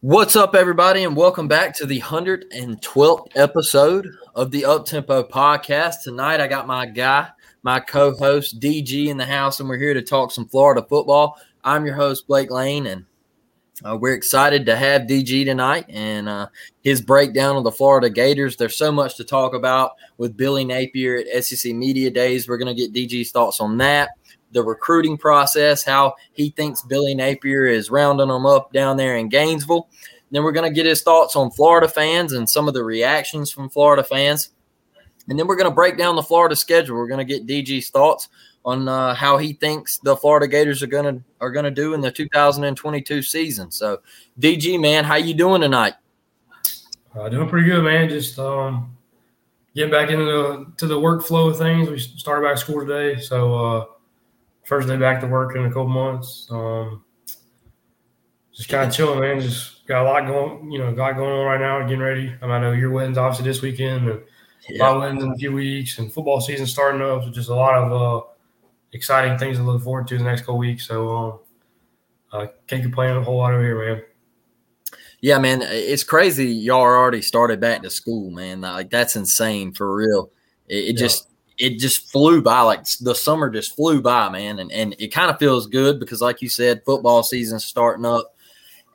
What's up, everybody, and welcome back to the 112th episode of the Uptempo podcast. Tonight, I got my guy, my co host, DG, in the house, and we're here to talk some Florida football. I'm your host, Blake Lane, and uh, we're excited to have DG tonight and uh, his breakdown of the Florida Gators. There's so much to talk about with Billy Napier at SEC Media Days. We're going to get DG's thoughts on that the recruiting process, how he thinks Billy Napier is rounding them up down there in Gainesville. Then we're going to get his thoughts on Florida fans and some of the reactions from Florida fans. And then we're going to break down the Florida schedule. We're going to get DG's thoughts on uh, how he thinks the Florida Gators are going to are going to do in the 2022 season. So, DG man, how you doing tonight? Uh, doing pretty good, man. Just um, getting back into the to the workflow of things. We started back school today, so uh, first day back to work in a couple months. Um, just kind of chilling, man. Just got a lot going, you know, got going on right now. Getting ready. I, mean, I know your wedding's obviously this weekend, and yeah. my wedding's in a few weeks, and football season starting up. So just a lot of uh, exciting things to look forward to the next couple weeks. So um, uh, can't complain a whole lot over here, man. Yeah, man, it's crazy. Y'all already started back to school, man. Like that's insane for real. It, it yeah. just it just flew by like the summer just flew by man and, and it kind of feels good because like you said football season's starting up.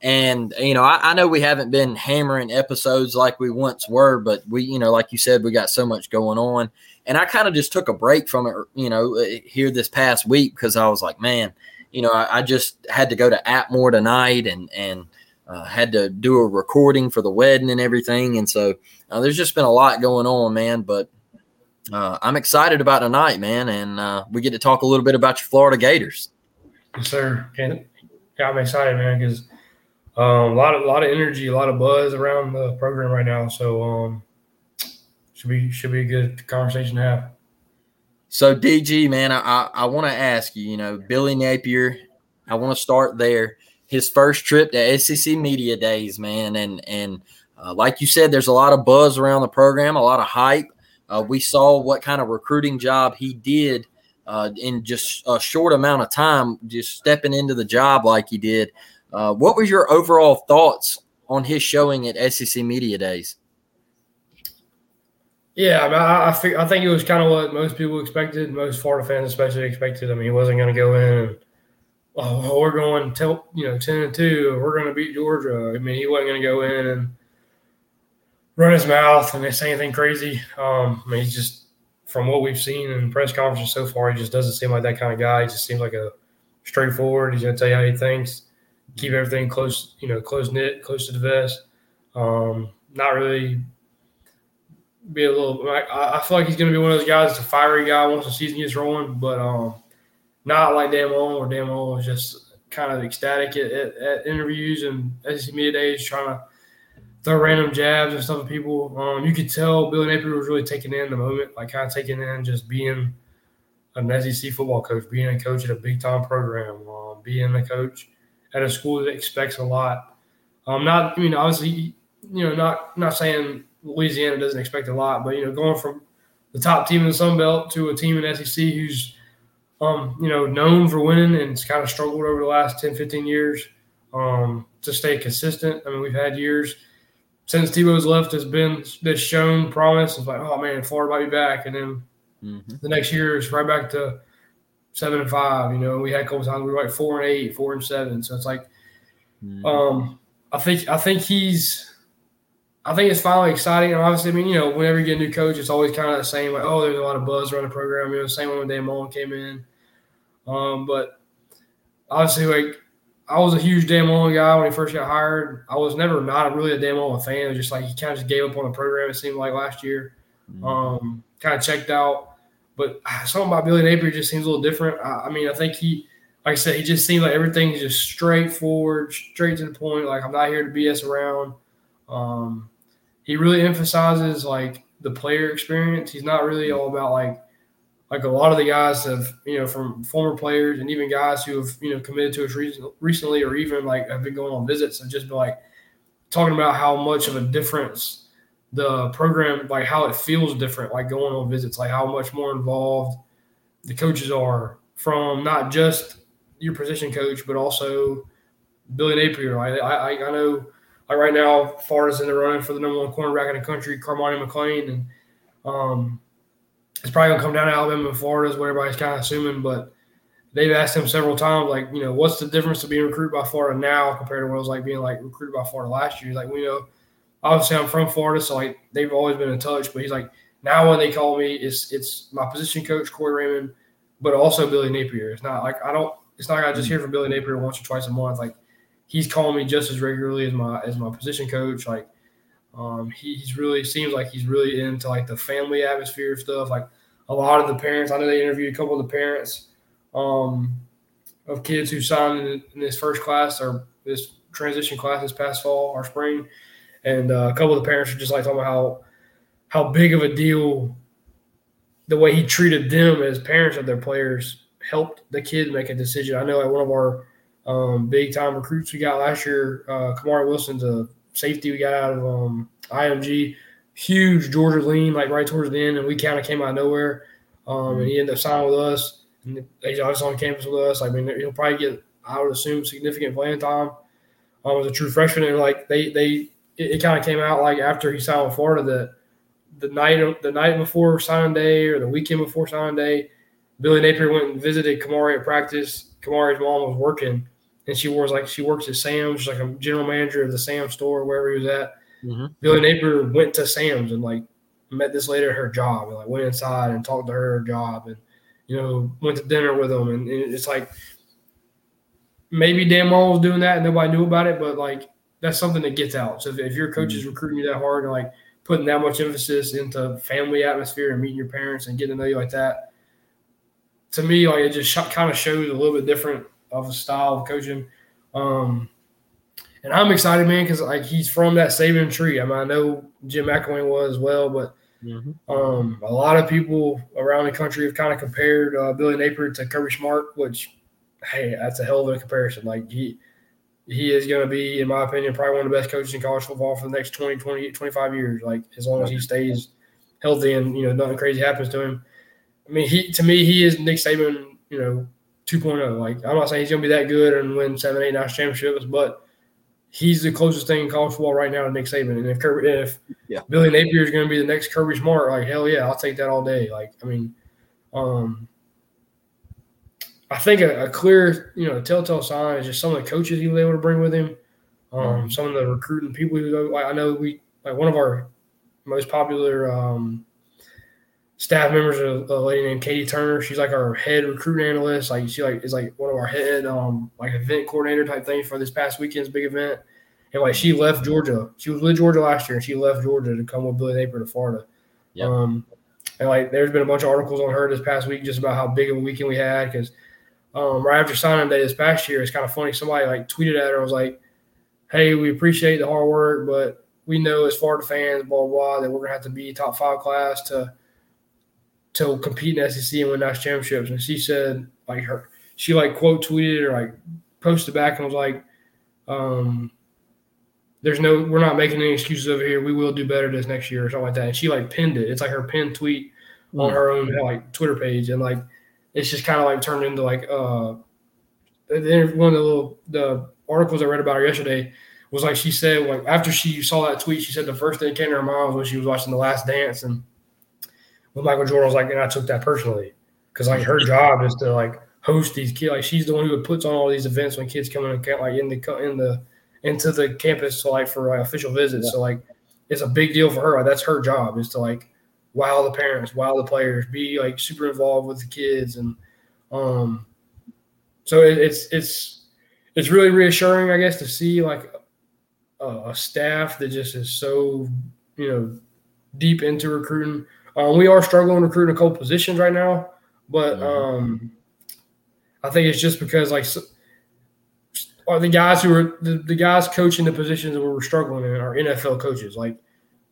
And you know I, I, know we haven't been hammering episodes like we once were but we you know like you said we got so much going on. And i kind of just took a break from it you know uh, here this past week because i was like man you know I, I just had to go to atmore tonight and and uh, had to do a recording for the wedding and everything. And so uh, there's just been a lot going on man but uh, I'm excited about tonight, man, and uh, we get to talk a little bit about your Florida Gators. Yes, sir. And yeah, I'm excited, man, because um, a lot of a lot of energy, a lot of buzz around the program right now. So um, should be should be a good conversation to have. So DG, man, I I, I want to ask you. You know, Billy Napier. I want to start there. His first trip to SEC Media Days, man, and and uh, like you said, there's a lot of buzz around the program, a lot of hype. Uh, we saw what kind of recruiting job he did uh, in just a short amount of time, just stepping into the job like he did. Uh, what was your overall thoughts on his showing at SEC Media Days? Yeah, I, mean, I, I, think, I think it was kind of what most people expected, most Florida fans especially expected. I mean, he wasn't going to go in and oh, we're going to you know ten and two, we're going to beat Georgia. I mean, he wasn't going to go in and run his mouth and say anything crazy. Um, I mean, he's just from what we've seen in press conferences so far, he just doesn't seem like that kind of guy. He just seems like a straightforward. He's going to tell you how he thinks, keep everything close, you know, close knit, close to the vest. Um, not really be a little. I, I, feel like he's going to be one of those guys, that's a fiery guy once the season gets rolling, but um, not like Dan Mullen, or Dan Mullen was just kind of ecstatic at, at, at interviews and SEC media days, trying to throw random jabs and stuff at people. Um, you could tell Billy Napier was really taking in the moment, like kind of taking in just being an SEC football coach, being a coach at a big time program, um, being a coach at a school that expects a lot. Um, not I mean obviously you know not not saying Louisiana doesn't expect a lot, but you know going from the top team in the Sun Belt to a team in SEC who's um, you know known for winning and it's kind of struggled over the last 10, 15 years um, to stay consistent. I mean we've had years since Tebow's left has been this shown promise. It's like, oh man, Florida might be back, and then mm-hmm. the next year is right back to seven and five. You know, we had a couple times we were like four and eight, four and seven. So it's like, mm-hmm. um, I think I think he's, I think it's finally exciting. And obviously, I mean, you know, whenever you get a new coach, it's always kind of the same. Like, oh, there's a lot of buzz around the program. You know, same one when Dan Mullen came in. Um, but obviously, like I was a huge Dan Mullen guy when he first got hired. I was never not really a Dan Mullen fan. It was just like he kind of just gave up on the program. It seemed like last year, mm-hmm. um, kind of checked out. But something about Billy Napier just seems a little different. I, I, mean, I think he, like I said, he just seems like everything's just straightforward, straight to the point. Like I'm not here to BS around. Um, he really emphasizes like the player experience. He's not really all about like like a lot of the guys have, you know, from former players and even guys who have, you know, committed to us recently or even like have been going on visits and just been like talking about how much of a difference the program, like how it feels different, like going on visits, like how much more involved the coaches are from not just your position coach, but also Billy Napier. I, I, I know, like right now, Florida's in the running for the number one cornerback in the country, Cormani McClain, and um, it's probably gonna come down to Alabama and Florida is what everybody's kind of assuming. But they've asked him several times, like, you know, what's the difference to being recruited by Florida now compared to what it was like being like recruited by Florida last year? He's like, we know, obviously I'm from Florida, so like they've always been in touch. But he's like, now when they call me, it's it's my position coach Corey Raymond, but also Billy Napier. It's not like I don't. It's not like I just hear from Billy Napier once or twice a month. Like he's calling me just as regularly as my as my position coach. Like um, he's really seems like he's really into like the family atmosphere stuff. Like a lot of the parents, I know they interviewed a couple of the parents um, of kids who signed in, in, this first class or this transition class this past fall or spring, and uh, a couple of the parents are just like talking about how how big of a deal the way he treated them as parents of their players helped the kids make a decision. I know like one of our um, big time recruits we got last year, uh, Kamari Wilson's a safety we got out of um, IMG. Huge Georgia lean, like right towards the end, and we kind of came out of nowhere. Um, and he ended up signing with us. And he's obviously on campus with us. I mean, he'll probably get, I would assume, significant playing time. Um, as a true freshman, and like they they it, it kind of came out like after he signed with Florida that the night the night before signing day or the weekend before signing day, Billy Napier went and visited Kamari at practice. Kamari's mom was working, and she was like she works at Sam's, she's like a general manager of the Sam's store wherever he was at. Mm-hmm. Billy Napier went to Sam's and like met this lady at her job and like went inside and talked to her job and you know went to dinner with them and, and it's like maybe Dan Mullen was doing that and nobody knew about it, but like that's something that gets out. So if, if your coach is mm-hmm. recruiting you that hard and like putting that much emphasis into family atmosphere and meeting your parents and getting to know you like that, to me, like it just sh- kind of shows a little bit different of a style of coaching. Um, and I'm excited, man, because like he's from that Saban tree. I mean, I know Jim McElwain was as well, but mm-hmm. um, a lot of people around the country have kind of compared uh, Billy Napier to Kirby Smart, which hey, that's a hell of a comparison. Like he he is going to be, in my opinion, probably one of the best coaches in college football for the next 20, 20, 25 years. Like as long as he stays healthy and you know nothing crazy happens to him. I mean, he to me he is Nick Saban, you know, 2.0. Like I'm not saying he's going to be that good and win seven, eight national championships, but he's the closest thing in college football right now to Nick Saban. And if Kirby, if yeah. Billy Napier is going to be the next Kirby Smart, like hell yeah, I'll take that all day. Like I mean, um, I think a, a, clear, you know, telltale sign is just some of the coaches he was able to bring with him. Um, mm-hmm. Some of the recruiting people who like I know we like one of our most popular um, staff members is a lady named Katie Turner. She's like our head recruit analyst. Like she like is like one of our head um like event coordinator type thing for this past weekend's big event. And like she left Georgia. She was with Georgia last year and she left Georgia to come with Billy Napier to Florida. Yep. Um and like there's been a bunch of articles on her this past week just about how big of a weekend we had because um, right after signing day this past year, it's kind of funny. Somebody like tweeted at her, and was like, "Hey, we appreciate the hard work, but we know as Florida fans, blah blah, blah that we're gonna have to be top five class to to compete in SEC and win national championships." And she said, like her, she like quote tweeted or like posted back and was like, um, there's no, we're not making any excuses over here. We will do better this next year or something like that. And she like pinned it. It's like her pinned tweet on her own like Twitter page, and like it's just kind of like turned into like uh, one of the little the articles I read about her yesterday was like she said like after she saw that tweet, she said the first thing that came to her mind was when she was watching The Last Dance and when Michael Jordan was like, and I took that personally because like her job is to like host these kids. Like she's the one who puts on all these events when kids come in like in the in the into the campus to like for like official visits. Yeah. So like it's a big deal for her. Like, that's her job is to like wow the parents, wow the players, be like super involved with the kids, and um, so it, it's it's it's really reassuring, I guess, to see like a, a, staff that just is so you know deep into recruiting. Um, we are struggling recruiting a couple positions right now, but mm-hmm. um, I think it's just because like are the guys who are the, the guys coaching the positions that we're struggling in are NFL coaches. Like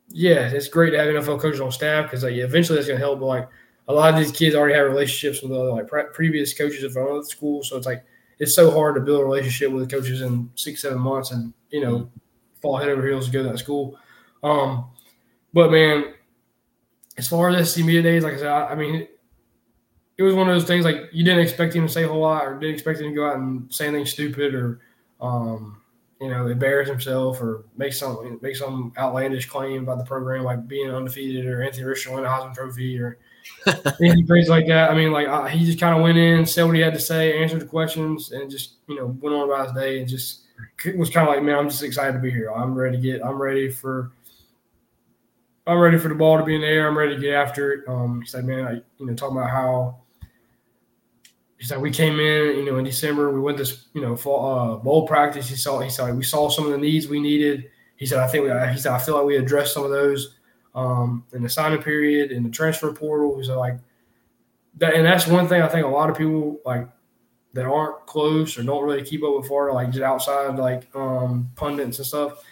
yeah, it's great to have NFL coaches on staff because like, eventually that's going to help. But like a lot of these kids already have relationships with other like pre- previous coaches of other schools, so it's like it's so hard to build a relationship with coaches in six seven months and you know fall head over heels to go to that school. Um, but man, as far as SEC media days, like I said, I, I mean, it was one of those things like you didn't expect him to say a whole lot or didn't expect him to go out and say anything stupid or um, you know, embarrass himself or make some make some outlandish claim about the program, like being undefeated or Anthony Richardson win a Heisman Trophy or anything crazy like that. I mean, like uh, he just kind of went in, said what he had to say, answered the questions, and just you know went on about his day and just was kind of like, man, I'm just excited to be here. I'm ready to get. I'm ready for. I'm ready for the ball to be in the air. I'm ready to get after it. Um, he said, man, I, you know, talking about how he said we came in, you know, in December. We went this, you know, fall, uh, bowl practice. He saw, he said we saw some of the needs we needed. He said, I think we, he said I feel like we addressed some of those um, in the signing period, in the transfer portal. He said like that, and that's one thing I think a lot of people like that aren't close or don't really keep up with Florida, like just outside like um, pundits and stuff.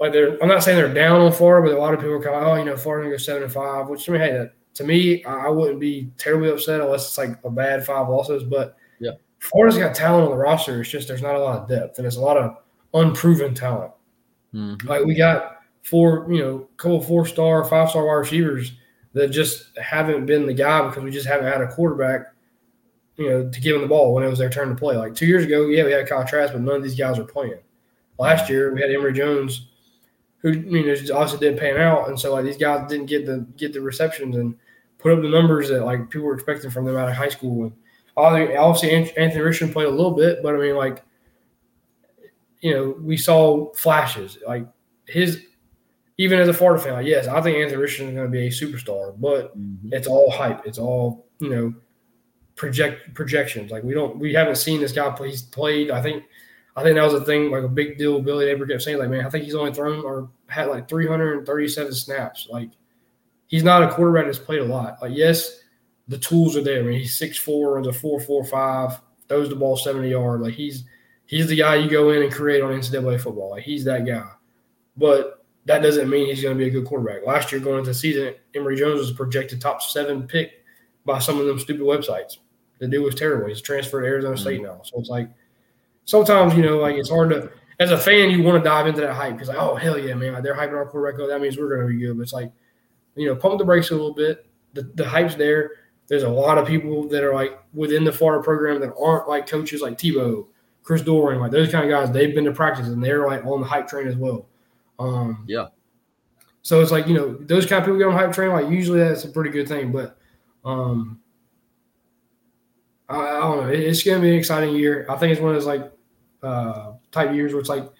Like they're, I'm not saying they're down on Florida, but a lot of people are kind of, oh, you know, Florida go seven and five. Which I mean, hey, that to me, I wouldn't be terribly upset unless it's like a bad five losses. But yeah, Florida's got talent on the roster. It's just there's not a lot of depth, and there's a lot of unproven talent. Mm-hmm. Like we got four, you know, couple four star, five star wide receivers that just haven't been the guy because we just haven't had a quarterback, you know, to give them the ball when it was their turn to play. Like two years ago, yeah, we had Kyle Trask, but none of these guys were playing. Last year, we had Emory Jones who you know obviously didn't pan out, and so like these guys didn't get the get the receptions and put up the numbers that like people were expecting from them out of high school. And obviously Anthony Richardson played a little bit, but I mean like you know we saw flashes like his even as a Florida fan. Like, yes, I think Anthony Richardson is going to be a superstar, but mm-hmm. it's all hype. It's all you know project projections. Like we don't we haven't seen this guy play. He's played. I think I think that was a thing, like a big deal. Billy Napier kept saying, like, man, I think he's only thrown or had like 337 snaps. Like, he's not a quarterback that's played a lot. Like, yes, the tools are there. I mean, he's 6'4, runs a 4.45, throws the ball 70 yard. Like, he's he's the guy you go in and create on NCAA football. Like, he's that guy. But that doesn't mean he's going to be a good quarterback. Last year, going into the season, Emory Jones was a projected top seven pick by some of them stupid websites. The dude was terrible. He's transferred to Arizona State mm-hmm. now. So it's like – sometimes you know like it's hard to as a fan you want to dive into that hype because like oh hell yeah man like they're hyping our quarterback that means we're going to be good but it's like you know pump the brakes a little bit the, the hype's there there's a lot of people that are like within the Florida program that aren't like coaches like Tebow Chris Doering like those kind of guys they've been to practice and they're like on the hype train as well um, yeah. so it's like you know those kind of people get on hype train like usually that's a pretty good thing but um I, I don't know. It's going to be an exciting year. I think it's one of those like uh, type years where it's like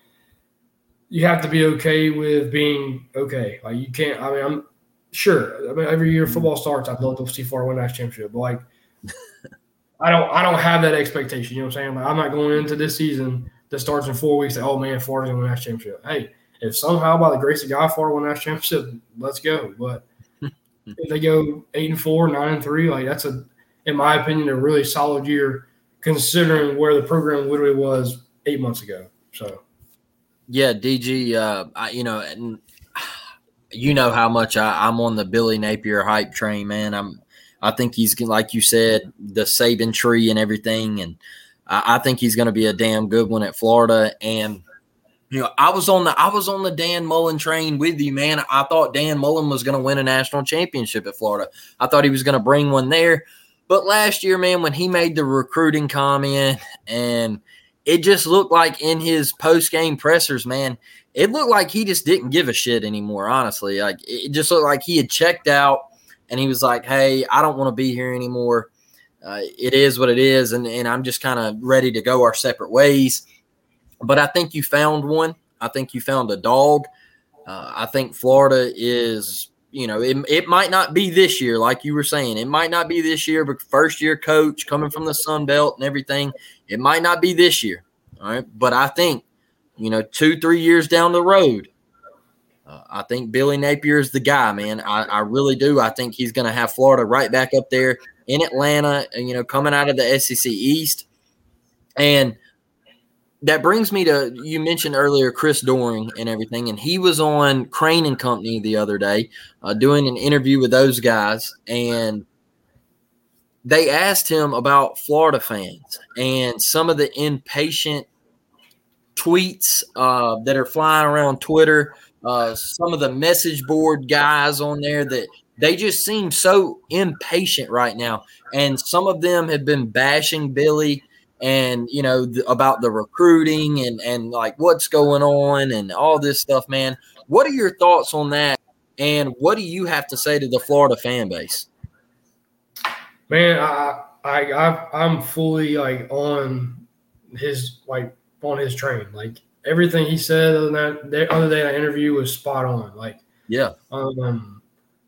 you have to be okay with being okay. Like you can't. I mean, I'm sure. I mean, every year football starts, I'd love to see Florida win that championship, but like. I don't I don't have that expectation. You know what I'm saying? Like I'm not going into this season that starts in four weeks. That, oh man, Florida's gonna win that championship. Hey, if somehow by the grace of God Florida win that championship, let's go. But if they go eight and four, nine and three, like that's a in my opinion, a really solid year considering where the program literally was eight months ago. So, yeah, DG, uh, I, you know, and you know how much I, I'm on the Billy Napier hype train, man. I'm, I think he's like you said, the Saban tree and everything, and I, I think he's going to be a damn good one at Florida. And You know, I was on the I was on the Dan Mullen train with you, man. I thought Dan Mullen was going to win a national championship at Florida. I thought he was going to bring one there. But last year, man, when he made the recruiting comment and it just looked like in his post game pressers, man, it looked like he just didn't give a shit anymore, honestly. Like it just looked like he had checked out and he was like, Hey, I don't want to be here anymore. Uh, it is what it is, and, and I'm just kind of ready to go our separate ways. But I think you found one. I think you found a dog. Uh, I think Florida is, you know, it, it might not be this year, like you were saying. It might not be this year, but first year coach coming from the Sun Belt and everything, it might not be this year. All right. But I think, you know, two, three years down the road, uh, I think Billy Napier is the guy, man. I, I really do. I think he's going to have Florida right back up there in Atlanta, you know, coming out of the SEC East. And – that brings me to you mentioned earlier Chris Doering and everything, and he was on Crane and Company the other day uh, doing an interview with those guys, and they asked him about Florida fans and some of the impatient tweets uh, that are flying around Twitter. Uh, some of the message board guys on there that they just seem so impatient right now, and some of them have been bashing Billy and you know th- about the recruiting and and like what's going on and all this stuff man. What are your thoughts on that? And what do you have to say to the florida fan base? Man i i i am fully like on his like on his train. Like everything he said than that other day that interview was spot on. Like yeah. um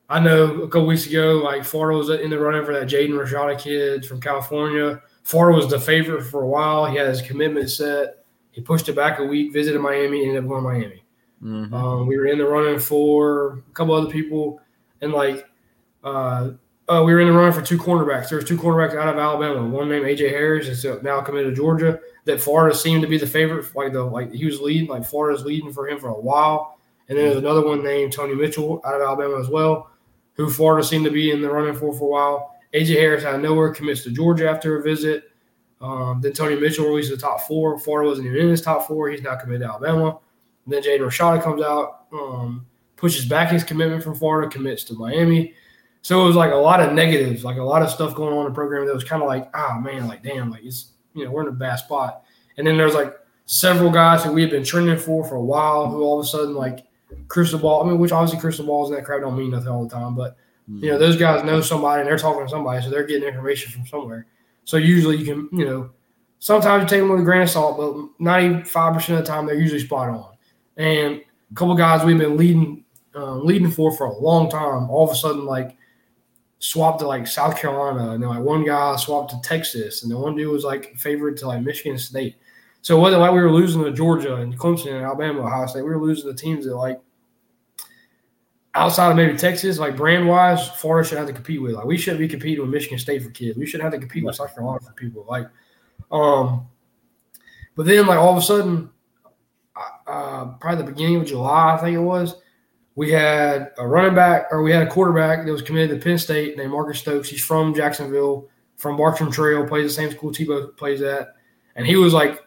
i know a couple weeks ago like florida was in the running for that jaden rashada kid from california Florida was the favorite for a while. He had his commitment set. He pushed it back a week, visited Miami, ended up going to Miami. Mm-hmm. Um, we were in the running for a couple other people, and like uh, uh, we were in the running for two cornerbacks. There was two cornerbacks out of Alabama. One named AJ Harris is now committed to Georgia. That Florida seemed to be the favorite. Like the like he was leading, like Florida's leading for him for a while. And then there's another one named Tony Mitchell out of Alabama as well, who Florida seemed to be in the running for for a while. AJ Harris out of nowhere commits to Georgia after a visit. Um, then Tony Mitchell released the top four. Florida wasn't even in his top four. He's now committed to Alabama. And then Jaden Rashada comes out, um, pushes back his commitment from Florida, commits to Miami. So it was like a lot of negatives, like a lot of stuff going on in the program that was kind of like, ah, oh, man, like, damn, like it's, you know, we're in a bad spot. And then there's like several guys who we had been trending for for a while who all of a sudden, like, crystal ball, I mean, which obviously crystal balls and that crap don't mean nothing all the time, but you know, those guys know somebody and they're talking to somebody, so they're getting information from somewhere. So usually you can, you know, sometimes you take them with a grain of salt, but 95% of the time they're usually spot on. And a couple guys we've been leading uh, leading for for a long time, all of a sudden like swapped to like South Carolina, and then like one guy swapped to Texas, and the one dude was like favorite to like Michigan State. So it wasn't like we were losing to Georgia and Clemson and Alabama, Ohio State, we were losing to teams that like outside of maybe Texas, like brand wise, Florida should have to compete with. Like we shouldn't be competing with Michigan State for kids. We shouldn't have to compete with South Carolina for people. Like, um, but then like all of a sudden, uh, probably the beginning of July, I think it was, we had a running back or we had a quarterback that was committed to Penn State named Marcus Stokes. He's from Jacksonville, from Bartram Trail, plays the same school Tebow plays at, and he was like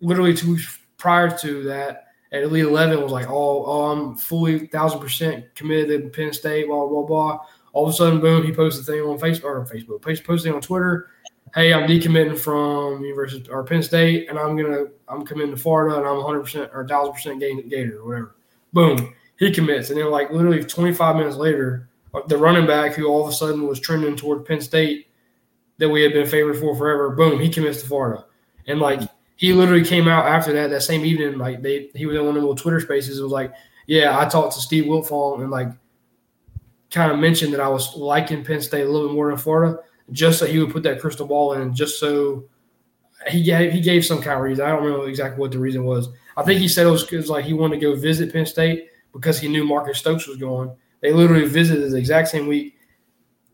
literally two weeks prior to that at Elite 11 was like, oh, oh I'm fully 1,000% committed to Penn State, blah, blah, blah. All of a sudden, boom, he posted a thing on Facebook, or Facebook, posting on Twitter. Hey, I'm decommitting from University or Penn State, and I'm gonna I'm committing to Florida, and I'm 100 percent or 1,000 percent Gator or whatever. Boom, he commits, and then like literally 25 minutes later, uh, the running back who all of a sudden was trending toward Penn State that we had been favored for forever, boom, he commits to Florida, and like he literally came out after that that same evening. Like they, he was in one of the little Twitter spaces. It was like, yeah, I talked to Steve Wiltfong and like kind of mentioned that I was liking Penn State a little bit more than Florida, just so he would put that crystal ball in, just so he gave he gave some kind of reason. I don't remember exactly what the reason was. I think he said it was because like he wanted to go visit Penn State because he knew Marcus Stokes was going. They literally visited the exact same week.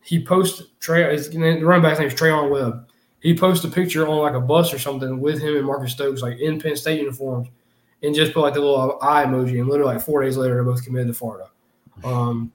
He posted Trey. His the running back's name is Treyaun Webb he posted a picture on like a bus or something with him and Marcus Stokes, like in Penn State uniforms, and just put like the little eye emoji. And literally, like four days later, they're both committed to Florida. Um,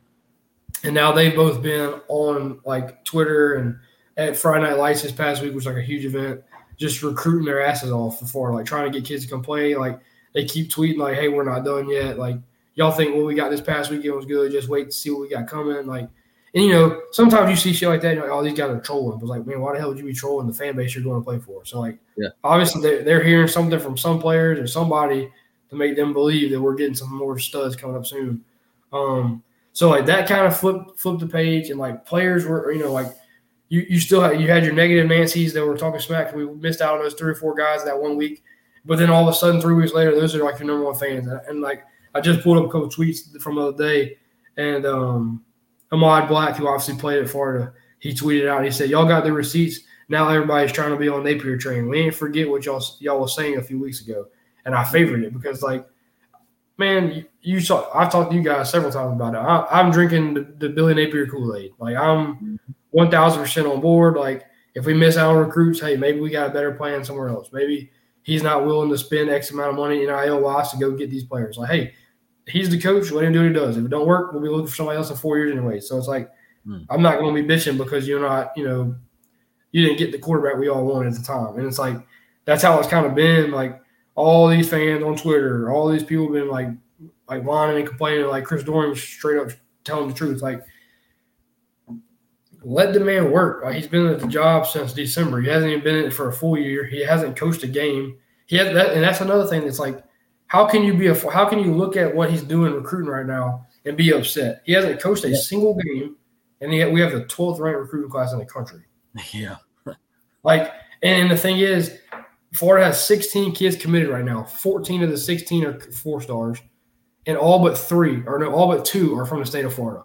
and now they've both been on like Twitter and at Friday Night Lights this past week was like a huge event, just recruiting their asses off for Florida, like trying to get kids to come play. Like they keep tweeting like, "Hey, we're not done yet." Like y'all think what we got this past weekend was good. Just wait to see what we got coming. Like, and you know, sometimes you see shit like that. And you're like, oh, these guys are trolling. But like, man, why the hell would you be trolling the fan base you're going to play for? So like, yeah, obviously they're, they're hearing something from some players or somebody to make them believe that we're getting some more studs coming up soon. Um, so like that kind of flipped flipped the page, and like players were, you know, like you you still had you had your negative Nancy's that were talking smack. We missed out on those three or four guys that one week, but then all of a sudden, three weeks later, those are like your number one fans, and, and like I just pulled up a couple tweets from the other day, and um, Ahmad Black, who obviously played at Florida, he tweeted out. He said, "Y'all got the receipts. Now everybody's trying to be on Napier train. We ain't forget what y'all y'all was saying a few weeks ago." And I favored it because, like, man, you, saw. I've talked to you guys several times about it. I, am drinking the, the, Billy Napier Kool Aid. Like, I'm one thousand percent on board. Like, if we miss out on recruits, hey, maybe we got a better plan somewhere else. Maybe he's not willing to spend X amount of money in NIL to go get these players. Like, hey, he's the coach. Let him do what he does. If it don't work, we'll be looking for somebody else in four years anyway. So it's like hmm. I'm not going to be bitching because you're not, you know, you didn't get the quarterback we all wanted at the time. And it's like that's how it's kind of been. Like all these fans on Twitter, all these people have been like like whining and complaining. Like Chris Doering straight up telling the truth. Like let the man work. Like he's been at the job since December. He hasn't even been in it for a full year. He hasn't coached a game. He has that, and that's another thing that's like how can you be a how can you look at what he's doing recruiting right now and be upset? He hasn't coached a yeah. single game, and yet we have the 12th ranked recruiting class in the country. Yeah. like, and the thing is, Florida has 16 kids committed right now. 14 of the 16 are four stars, and all but three, or no, all but two are from the state of Florida.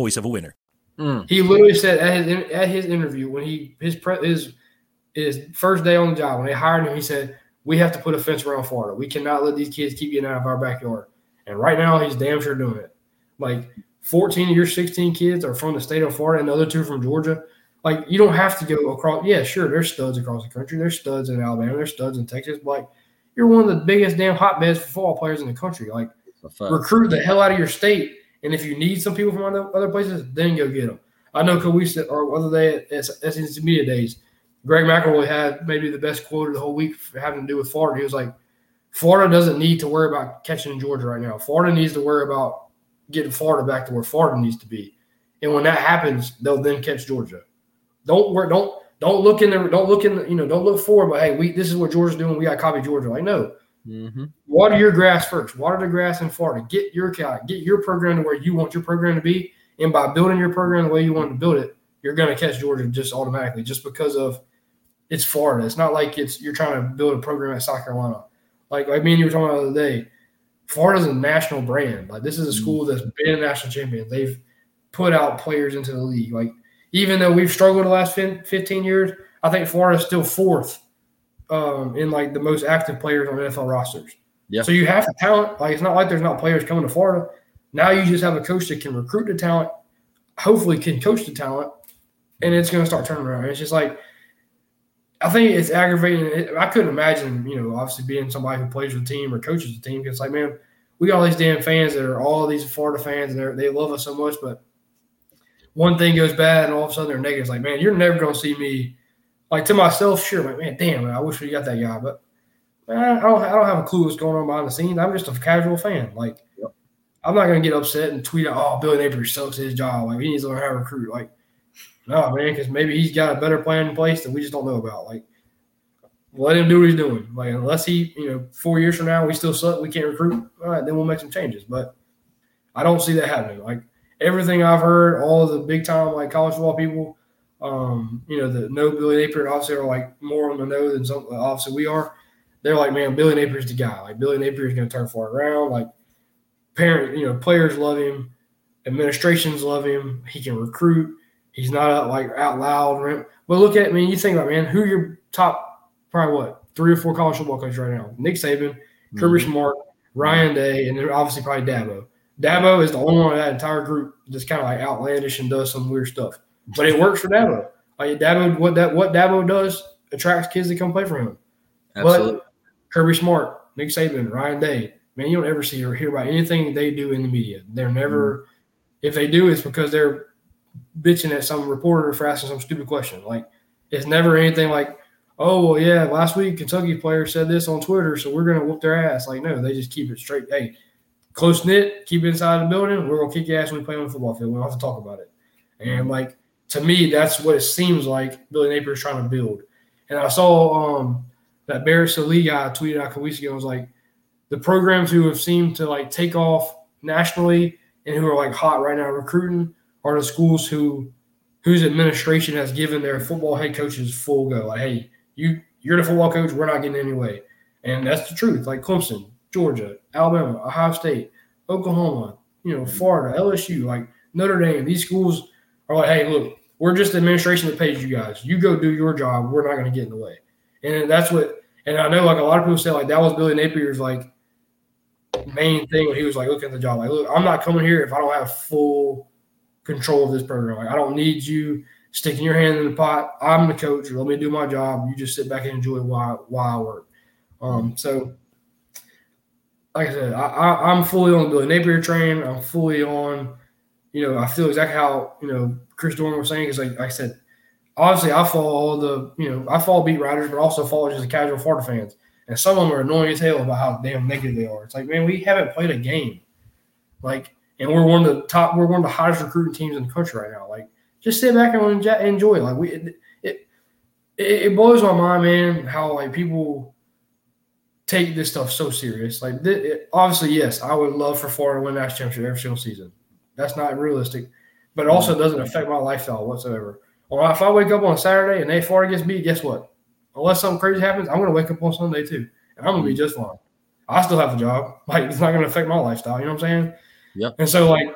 voice of a winner. Mm. He literally said at his, at his interview when he his his his first day on the job when they hired him, he said we have to put a fence around Florida. We cannot let these kids keep getting out of our backyard. And right now, he's damn sure doing it. Like 14 of your 16 kids are from the state of Florida, and the other two from Georgia. Like you don't have to go across. Yeah, sure, there's studs across the country. There's studs in Alabama. There's studs in Texas. But like you're one of the biggest damn hotbeds for football players in the country. Like recruit the hell out of your state and if you need some people from other, other places, then go get them. I know Coesa uh, or other day at SEC Media Days, Greg McElroy had maybe the best quote of the whole week having to do with Florida. He was like, Florida doesn't need to worry about catching Georgia right now. Florida needs to worry about getting Florida back to where Florida needs to be. And when that happens, they'll then catch Georgia. Don't worry, don't don't look in there, don't look in the, you know, don't look forward, but hey, we this is what Georgia's doing. We got to copy Georgia. Like, no, Mm-hmm. Water your grass first. Water the grass in Florida. Get your cat. Get your program to where you want your program to be. And by building your program the way you want to build it, you're going to catch Georgia just automatically, just because of it's Florida. It's not like it's you're trying to build a program at South Carolina. Like like me and you were talking about the other day. Florida's a national brand. Like this is a mm-hmm. school that's been a national champion. They've put out players into the league. Like even though we've struggled the last 15 years, I think Florida's still fourth um, in like the most active players on NFL rosters. Yeah. So you have talent. Like it's not like there's not players coming to Florida. Now you just have a coach that can recruit the talent, hopefully can coach the talent, and it's going to start turning around. It's just like I think it's aggravating. I couldn't imagine, you know, obviously being somebody who plays with the team or coaches the team. Because like, man, we got all these damn fans that are all these Florida fans, and they love us so much. But one thing goes bad, and all of a sudden they're negative. It's like, man, you're never going to see me like to myself, sure, like man, damn, I wish we got that guy, but man, I don't, I don't have a clue what's going on behind the scenes. I'm just a casual fan. Like, yep. I'm not gonna get upset and tweet out, "Oh, Billy Napier sucks his job. Like, he needs to learn how to recruit." Like, no, man, because maybe he's got a better plan in place that we just don't know about. Like, let him do what he's doing. Like unless he, you know, four years from now we still suck, we can't recruit. All right, then we'll make some changes. But I don't see that happening. Like everything I've heard, all of the big time like college football people, um, you know, the no Billy Napier obviously are like more on the know than some obviously we are. They're like, man, Billy Napier's the guy. Like Billy Napier is going to turn far around. Like parent, you know, players love him, administrations love him. He can recruit. He's not out, like out loud. But look at, I mean, you think about man, who your top probably what three or four college football coaches right now? Nick Saban, mm-hmm. Kirby Smart, Ryan Day, and then obviously probably Dabo. Dabo is the only one of that entire group that's kind of like outlandish and does some weird stuff, but it works for Dabo. Like Dabo, what that what Dabo does attracts kids to come play for him. Absolutely. But Kirby Smart, Nick Saban, Ryan Day, man, you don't ever see or hear about anything they do in the media. They're never, mm-hmm. if they do, it's because they're bitching at some reporter for asking some stupid question. Like it's never anything like, oh well, yeah, last week Kentucky player said this on Twitter, so we're gonna whoop their ass. Like no, they just keep it straight. Hey, close knit, keep it inside the building. We're gonna kick your ass when we play on the football field. We don't have to talk about it. And like to me, that's what it seems like Billy Napier is trying to build. And I saw um, that Barrett Sallee guy tweeted out a couple weeks ago. was like the programs who have seemed to like take off nationally and who are like hot right now recruiting are the schools who whose administration has given their football head coaches full go. Like, hey, you you're the football coach, we're not getting any way. And that's the truth. Like Clemson, Georgia, Alabama, Ohio State, Oklahoma, you know, Florida, LSU, like Notre Dame, these schools are like, hey, look, we're just administration that pays you guys. You go do your job. We're not going to get in the way. And that's what, and I know like a lot of people say like that was Billy Napier's like main thing when he was like looking at the job. Like, look, I'm not coming here if I don't have full control of this program. Like, I don't need you sticking your hand in the pot. I'm the coach. Let me do my job. You just sit back and enjoy while while I work. Um, so, like I said, I, am fully on the Billy Napier train. I'm fully on. You know, I feel exactly how you know Chris Doering was saying. because, like, like I said, obviously I follow all the you know I follow beat writers, but also follow just the casual Florida fans. And some of them are annoying as hell about how damn negative they are. It's like, man, we haven't played a game. Like, and we're one of the top, we're one of the hottest recruiting teams in the country right now. Like, just sit back and enjoy. Like, we, it, it, it blows my mind, man, how like people take this stuff so serious. Like, it, obviously, yes, I would love for Florida to win national championship every single season. That's not realistic, but it also doesn't affect my lifestyle whatsoever. Or if I wake up on a Saturday and they Florida gets beat, guess what? unless something crazy happens, I'm going to wake up on Sunday too, and I'm going to be mm-hmm. just fine. I still have a job. Like it's not going to affect my lifestyle. You know what I'm saying? Yeah. And so like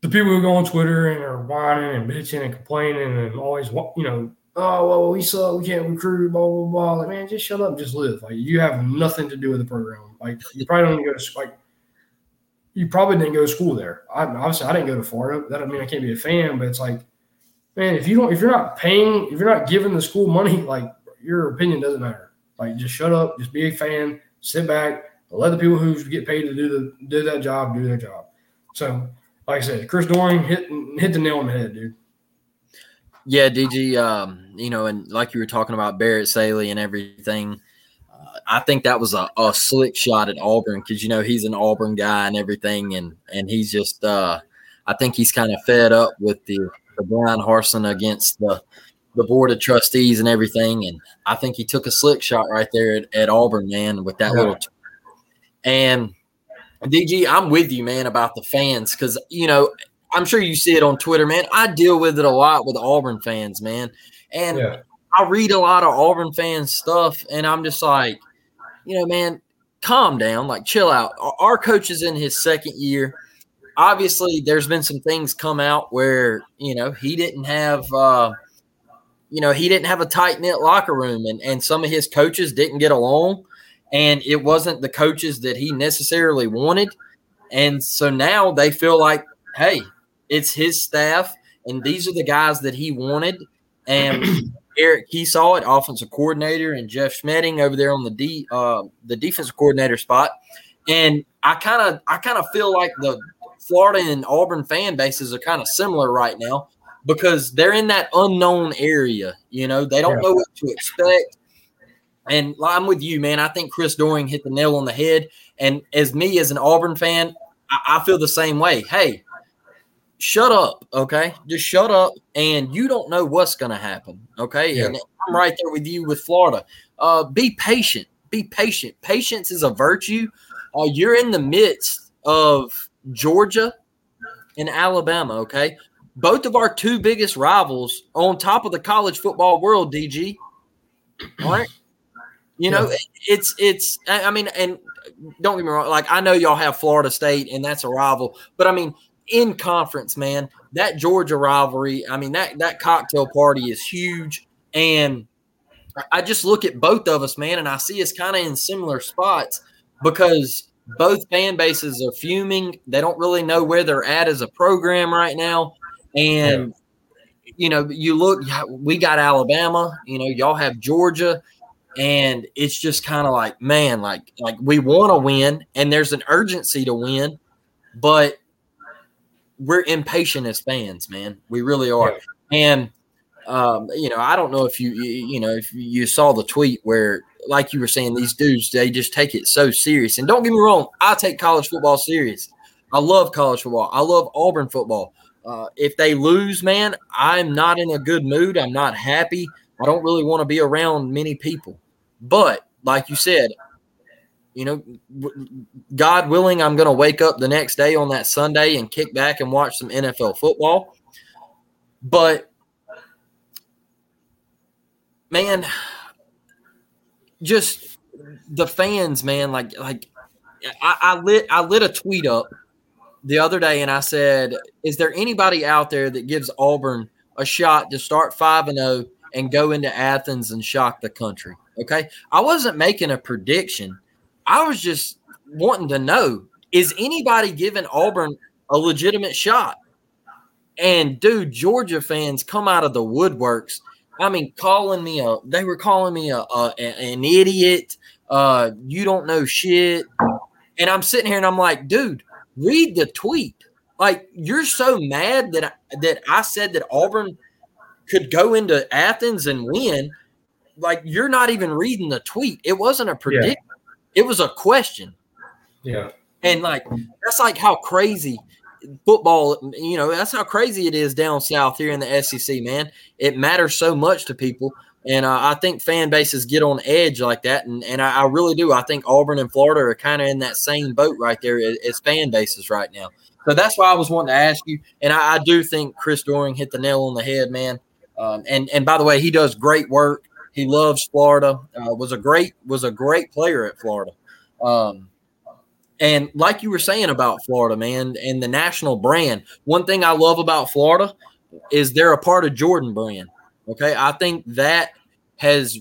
the people who go on Twitter and are whining and bitching and complaining and always you know oh well we suck we can't recruit blah blah blah like man just shut up and just live like you have nothing to do with the program like you probably don't even go to like you probably didn't go to school there I, obviously I didn't go to Florida that doesn't mean I can't be a fan but it's like man if you don't if you're not paying if you're not giving the school money like your opinion doesn't matter. Like just shut up, just be a fan, sit back, let the people who get paid to do the do that job do their job. So, like I said, Chris Doering hit hit the nail on the head, dude. Yeah, DG. Um, you know, and like you were talking about Barrett Sallee and everything. I think that was a, a slick shot at Auburn because you know he's an Auburn guy and everything, and and he's just. Uh, I think he's kind of fed up with the the Bryan Harsin against the the board of trustees and everything. And I think he took a slick shot right there at, at Auburn, man, with that yeah. little. T- and DG, I'm with you, man, about the fans because you know I'm sure you see it on Twitter, man. I deal with it a lot with Auburn fans, man, and yeah. I read a lot of Auburn fans stuff, and I'm just like, you know, man, calm down, like chill out. Our coach is in his second year. Obviously, there's been some things come out where you know he didn't have. Uh, you know, he didn't have a tight knit locker room and, and some of his coaches didn't get along. And it wasn't the coaches that he necessarily wanted. And so now they feel like, hey, it's his staff and these are the guys that he wanted. And Eric Kiesau, offensive coordinator, and Jeff Schmedding over there on the D uh, the defensive coordinator spot. And I kind of I kind of feel like the Florida and Auburn fan bases are kind of similar right now because they're in that unknown area. You know, they don't yeah. know what to expect. And I'm with you, man. I think Chris Doering hit the nail on the head. And as me, as an Auburn fan, I, I feel the same way. Hey, shut up, okay? Just shut up, and you don't know what's going to happen, okay? Yeah. And I'm right there with you with Florida. Uh, be patient. Be patient. Patience is a virtue. Uh, you're in the midst of Georgia and Alabama, okay? Both of our two biggest rivals on top of the college football world, DG. All right. You know, it's it's I I mean, and don't get me wrong, like I know y'all have Florida State and that's a rival, but I mean, in conference, man, that Georgia rivalry, I mean, that that cocktail party is huge. And I just look at both of us, man, and I see us kind of in similar spots because both fan bases are fuming. They don't really know where they're at as a program right now. And you know, you look, we got Alabama, you know, y'all have Georgia, and it's just kind of like, man, like, like we want to win, and there's an urgency to win, but we're impatient as fans, man. We really are. And um, you know, I don't know if you, you know, if you saw the tweet where, like you were saying, these dudes they just take it so serious. And don't get me wrong, I take college football serious. I love college football. I love Auburn football. Uh, if they lose, man, I'm not in a good mood. I'm not happy. I don't really want to be around many people. But like you said, you know, God willing, I'm going to wake up the next day on that Sunday and kick back and watch some NFL football. But man, just the fans, man, like like I, I lit I lit a tweet up the other day and I said, Is there anybody out there that gives Auburn a shot to start five and zero and go into Athens and shock the country? Okay. I wasn't making a prediction. I was just wanting to know is anybody giving Auburn a legitimate shot? And dude, Georgia fans come out of the woodworks. I mean, calling me a they were calling me a, a an idiot. Uh, you don't know shit. And I'm sitting here and I'm like, dude, read the tweet. Like you're so mad that I, that I said that Auburn could go into Athens and win. Like you're not even reading the tweet. It wasn't a prediction. It was a question. Yeah. And like that's like how crazy football, you know, that's how crazy it is down south here in the SEC, man. It matters so much to people. And uh, I think fan bases get on edge like that. And, and I, I really do. I think Auburn and Florida are kind of in that same boat right there as, as fan bases right now. So that's why I was wanting to ask you. And I, I do think Chris Doering hit the nail on the head, man. Um, and and by the way, he does great work. He loves Florida. Uh, was a great was a great player at Florida. Um, and like you were saying about Florida, man, and the national brand, one thing I love about Florida is they're a part of Jordan brand. Okay. I think that has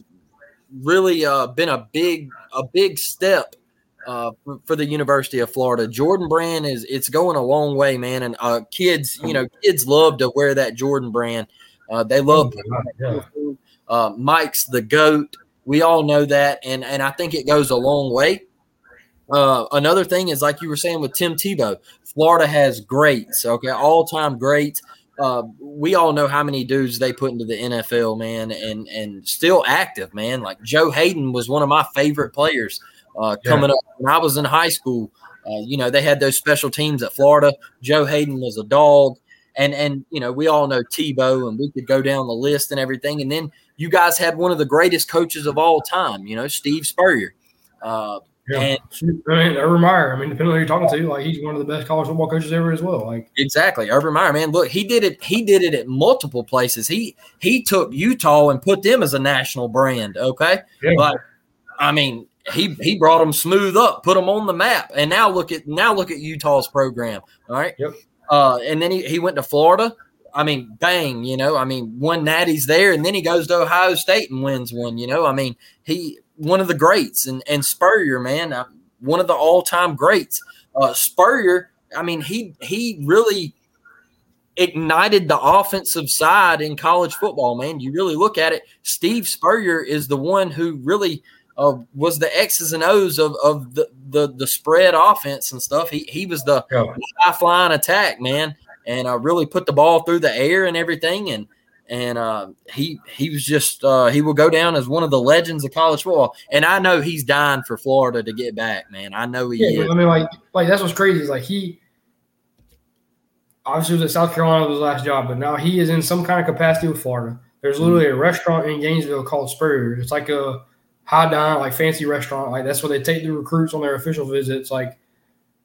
really uh, been a big, a big step uh, for, for the University of Florida. Jordan brand is it's going a long way, man. And uh, kids, you know, kids love to wear that Jordan brand. Uh, they love Yeah. uh, Mike's the goat. We all know that, and and I think it goes a long way. Uh, another thing is like you were saying with Tim Tebow, Florida has greats. Okay, all time greats. Uh, we all know how many dudes they put into the NFL, man, and and still active, man. Like Joe Haden was one of my favorite players uh, Yeah. coming up when I was in high school. Uh, you know, they had those special teams at Florida. Joe Haden was a dog, and and you know we all know Tebow, and we could go down the list and everything. And then you guys had one of the greatest coaches of all time, you know, Steve Spurrier. Uh, Yeah. And- I mean, Urban Meyer. I mean, depending on who you're talking to, like he's one of the best college football coaches ever as well. Like, Exactly, Urban Meyer, man. Look, he did it. He did it at multiple places. He he took Utah and put them as a national brand. Okay, yeah, like I mean, he he brought them smooth up, put them on the map, and now look at now look at Utah's program. All right, Yep. Uh, and then he, he went to Florida. I mean, bang, you know. I mean, one natty's there, and then he goes to Ohio State and wins one. You know, I mean, he one of the greats, and and Spurrier, man, uh, one of the all time greats. Uh, Spurrier, I mean, he he really ignited the offensive side in college football, man. You really look at it, Steve Spurrier is the one who really uh, was the X's and O's of, of the, the the spread offense and stuff. He he was the yeah. high flying attack, man, and uh, really put the ball through the air and everything. And and uh, he he was just uh, he will go down as one of the legends of college football. And I know he's dying for Florida to get back, man. I know he Yeah, is. I mean, like, like that's what's crazy is like he, obviously was at South Carolina was his last job, but now he is in some kind of capacity with Florida. There's literally a restaurant in Gainesville called Spurrier. It's like a high dine, like fancy restaurant. Like that's where they take the recruits on their official visits. Like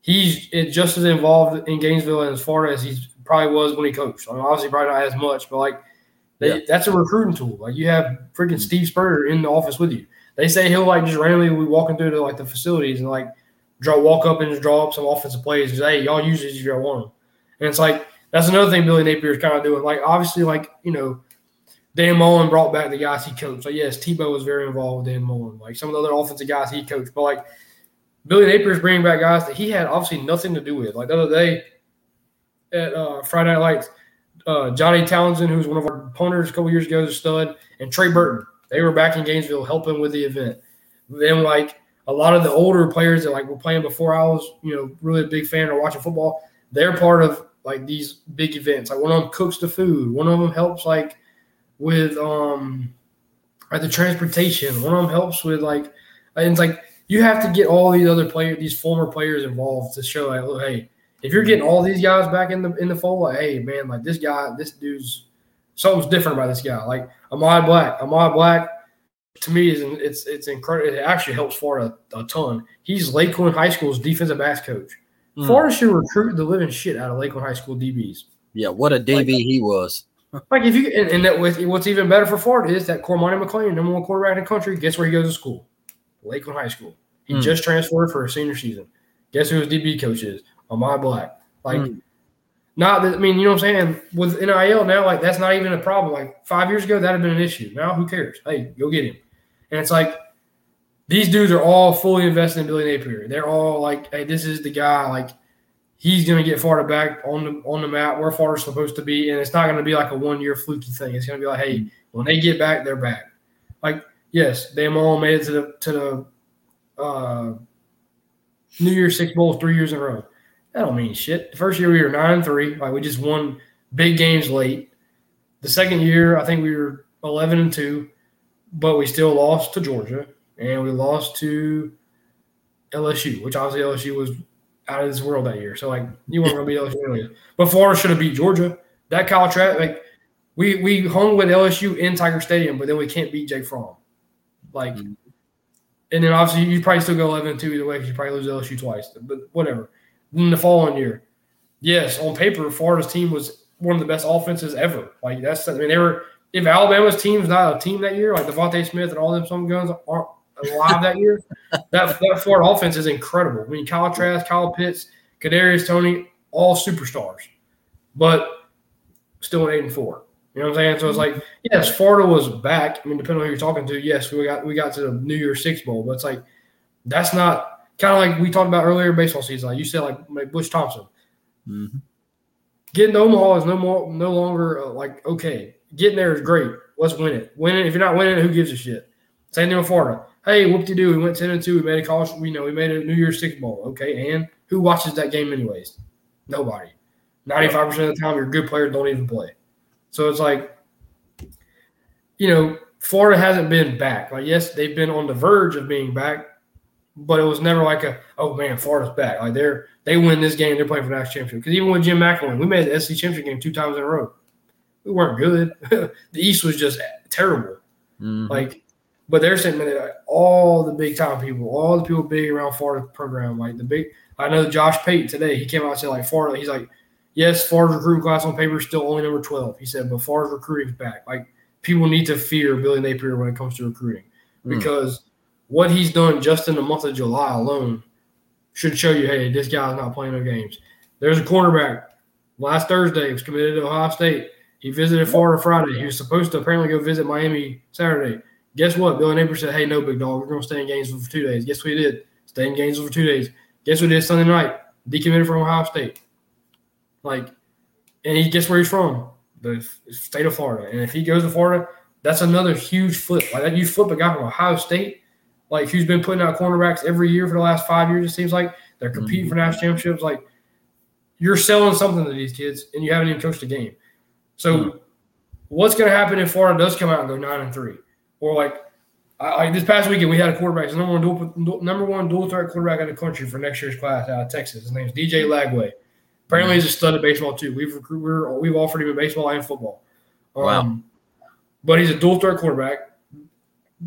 he's just as involved in Gainesville as far as he probably was when he coached. I mean, obviously, probably not as much, but like they, yeah. that's a recruiting tool. Like you have freaking Steve Spurrier in the office with you. They say he'll like just randomly be walking through to like the facilities and like draw walk up and just draw up some offensive plays. Say, hey, y'all use these if y'all want them. And it's like that's another thing Billy Napier is kind of doing. Like obviously, like you know Dan Mullen brought back the guys he coached. So yes, Tebow was very involved with Dan Mullen. Like some of the other offensive guys he coached, but like Billy Napier bringing back guys that he had obviously nothing to do with. Like the other day at uh, Friday Night Lights, uh, Johnny Townsend, who was one of our punters a couple years ago, stud, and Trey Burton. They were back in Gainesville helping with the event. Then like a lot of the older players that like were playing before I was, you know, really a big fan or watching football, they're part of like these big events. Like one of them cooks the food, one of them helps like with um like the transportation. One of them helps with like and it's like you have to get all these other players, these former players involved to show like, look, hey, if you're getting all these guys back in the in the fold, like, hey man, like this guy, this dude's something's different about this guy. Like Ahmad Black, Ahmad Black to me is it's it's incredible. It actually helps Florida a, a ton. He's Lakeland High School's defensive backs coach. Mm. Florida should recruit the living shit out of Lakeland High School DBs. Yeah, what a DB like, he was. Like if you and, and that with what's even better for Florida is that Cormani McClain, number one quarterback in the country, guess where he goes to school? Lakeland High School. He mm. just transferred for a senior season. Guess who his DB coach is? Ahmad Black. Like, mm. not that I mean, you know what I'm saying? With NIL now, like that's not even a problem. Like five years ago, that'd have been an issue. Now, who cares? Hey, go get him. And it's like these dudes are all fully invested in Billy Napier. They're all like, hey, this is the guy. Like he's going to get Florida back on the on the map where Florida's supposed to be, and it's not going to be like a one year fluky thing. It's going to be like, hey, when they get back, they're back. Like yes, they all made it to the to the uh, New Year's Six Bowl three years in a row. That don't mean shit. The first year we were nine three, like we just won big games late. The second year, I think we were eleven and two, but we still lost to Georgia and we lost to LSU, which obviously LSU was out of this world that year. So like you weren't going to beat LSU. But Florida should have beat Georgia. That Kyle Trask, like we we hung with LSU in Tiger Stadium, but then we can't beat Jake Fromm. Like, mm-hmm. and then obviously you probably still go 11 2 either way because you probably lose LSU twice. But whatever. Then the following year, yes, on paper, Florida's team was one of the best offenses ever. Like that's I mean they were if Alabama's team's not a team that year, like DeVonta Smith and all them some guns aren't alive that year. That that Florida offense is incredible. I mean, Kyle Trask, Kyle Pitts, Kadarius Toney, all superstars, but still an eight and four. You know what I'm saying? So it's like, yes, Florida was back. I mean, depending on who you're talking to, yes, we got we got to the New Year's Six Bowl, but it's like that's not kind of like we talked about earlier baseball season. Like you said, like, like Butch Thompson. Mm-hmm. Getting to Omaha is no more no longer uh, like okay. Getting there is great. Let's win it. Win it. If you're not winning, who gives a shit? Same thing with Florida. Hey, whoop de doo. We went 10 and 2. We made a college, we know we made a New Year's Six Bowl. Okay. And who watches that game, anyways? Nobody. 95% of the time, your good players don't even play. So it's like, you know, Florida hasn't been back. Like, yes, they've been on the verge of being back, but it was never like a, oh man, Florida's back. Like they're they win this game, they're playing for the national championship. Because even with Jim McElwain, we made the SC championship game two times in a row. We weren't good. the East was just terrible. Mm-hmm. Like but they're saying that like, all the big time people, all the people big around Florida program, like the big. I know Josh Pate today. He came out and said like Florida. He's like, yes, Florida's recruiting class on paper is still only number twelve. He said, but Florida's recruiting's back. Like people need to fear Billy Napier when it comes to recruiting mm. because what he's done just in the month of July alone should show you, hey, this guy's not playing no games. There's a cornerback. Last Thursday he was committed to Ohio State. He visited Florida Friday. He was supposed to apparently go visit Miami Saturday. Guess what? Billy Napier said, "Hey, no, big dog, we're going to stay in Gainesville for two days." Guess what he did? Stay in Gainesville for two days. Guess what he did Sunday night? Decommitted from Ohio State. Like, and he guess where he's from? The state of Florida. And if he goes to Florida, that's another huge flip. Like that, you flip a guy from Ohio State, like who's been putting out cornerbacks every year for the last five years. It seems like they're competing mm-hmm. for national championships. Like you're selling something to these kids, and you haven't even coached a game. So, mm-hmm. what's going to happen if Florida does come out and go nine and three? Or like, I, this past weekend we had a quarterback, number one dual, number one dual threat quarterback in the country for next year's class out of Texas. His name is DJ Lagway. Apparently, he's a stud at baseball too. We've recruit, we're, we've offered him in baseball and football. Um, Wow. But he's a dual threat quarterback,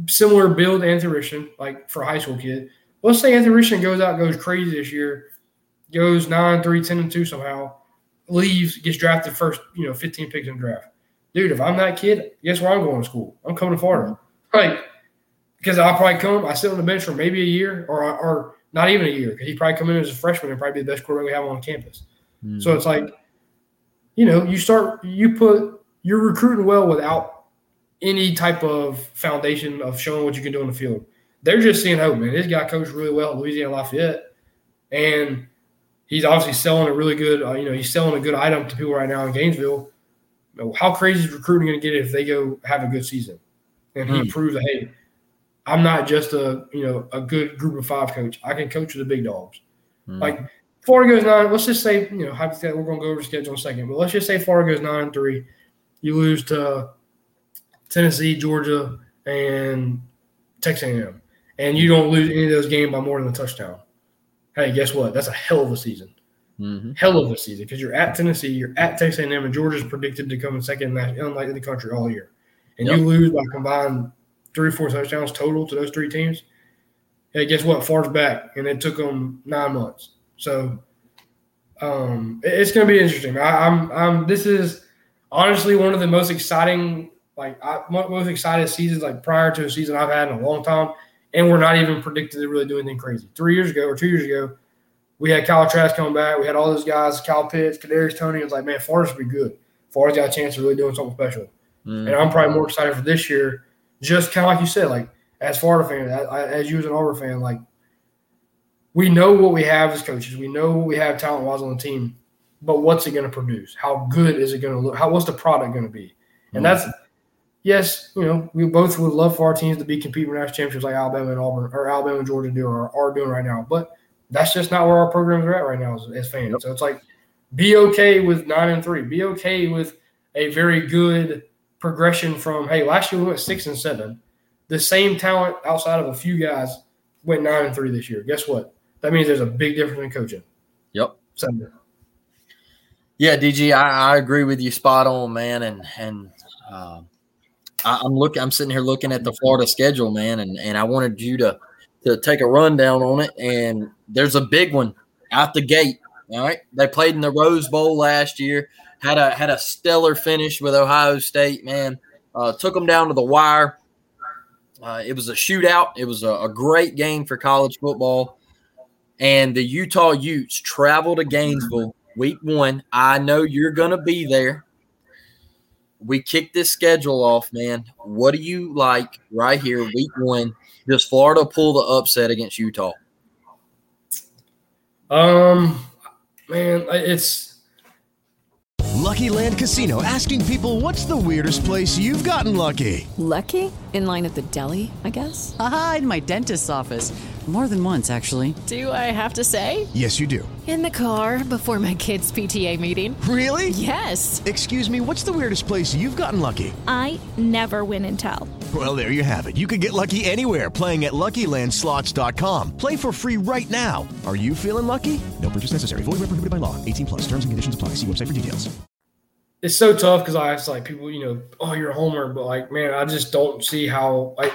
similar build to Anthony Richardson, like for a high school kid. Let's say Anthony Richardson goes out, goes crazy this year, goes 9, 3, 10, and 2 somehow, leaves, gets drafted first, you know, 15 picks in the draft. Dude, if I'm that kid, guess where I'm going to school? I'm coming to Florida. Like, because I'll probably come, I sit on the bench for maybe a year or, or not even a year, because he'd probably come in as a freshman and probably be the best quarterback we have on campus. So it's like, you know, you start, you put, you're recruiting well without any type of foundation of showing what you can do on the field. They're just seeing, oh man, this guy coached really well at Louisiana Lafayette, and he's obviously selling a really good, uh, you know, he's selling a good item to people right now in Gainesville. How crazy is recruiting going to get if they go have a good season? And he proves that, hey, I'm not just a you know a good group of five coach. I can coach with the big dogs. Hmm. Like Florida goes nine. Let's just say you know hypothetically we're going to go over schedule in a second, but let's just say Florida goes nine and three. You lose to Tennessee, Georgia, and Texas A&M, and you don't lose any of those games by more than a touchdown. Hey, guess what? That's a hell of a season. Mhm. Hell of a season because you're at Tennessee, you're at Texas A&M, and Georgia's predicted to come in second unlike in the country all year, and Yep. you lose by combined three or four touchdowns total to those three teams. Hey, guess what? Florida's back, and it took them nine months. So, um, it's going to be interesting. I, I'm, I'm. This is honestly one of the most exciting, like, I, most excited seasons, like prior to a season I've had in a long time, and we're not even predicted to really do anything crazy. Three years ago or two years ago, we had Kyle Trask coming back. We had all those guys, Kyle Pitts, Kadarius Toney. It was like, man, Florida should be good. Florida's got a chance of really doing something special. Mhm. And I'm probably more excited for this year, just kind of like you said, like as Florida fan, I- as you as an Auburn fan, like we know what we have as coaches, we know what we have talent wise on the team, but what's it going to produce? How good is it going to look? How what's the product going to be? And that's yes, you know, we both would love for our teams to be competing for national championships like Alabama and Auburn or Alabama and Georgia do or are doing right now, but that's just not where our programs are at right now as, as fans. So it's like be okay with nine and three. Be okay with a very good progression from hey, last year we went six and seven. The same talent outside of a few guys went nine and three this year. Guess what? That means there's a big difference in coaching. Yep. Yeah, DG, I, I agree with you, spot on, man. And and uh, I, I'm looking, I'm sitting here looking at the Florida schedule, man, and and I wanted you to to take a rundown on it. And there's a big one out the gate. All right, they played in the Rose Bowl last year. Had a had a stellar finish with Ohio State, man. Uh, took them down to the wire. Uh, it was a shootout. It was a, a great game for college football. And the Utah Utes travel to Gainesville week one. I know you're going to be there. We kick this schedule off, man. What do you like right here, week one? Does Florida pull the upset against Utah? um man, it's Lucky Land Casino asking people what's the weirdest place you've gotten lucky? Lucky? In line at the deli, I guess? Aha, in my dentist's office. More than once, actually. Do I have to say? Yes, you do. In the car before my kids' PTA meeting. Really? Yes. Excuse me, what's the weirdest place you've gotten lucky? I never win and tell. Well, there you have it. You can get lucky anywhere playing at LuckyLandSlots.com. Play for free right now. Are you feeling lucky? No purchase necessary. Void where prohibited by law. 18 plus. Terms and conditions apply. See website for details. it's so tough because I it's like people, you know, oh, you're a homer, but like, man, I just don't see how. Like,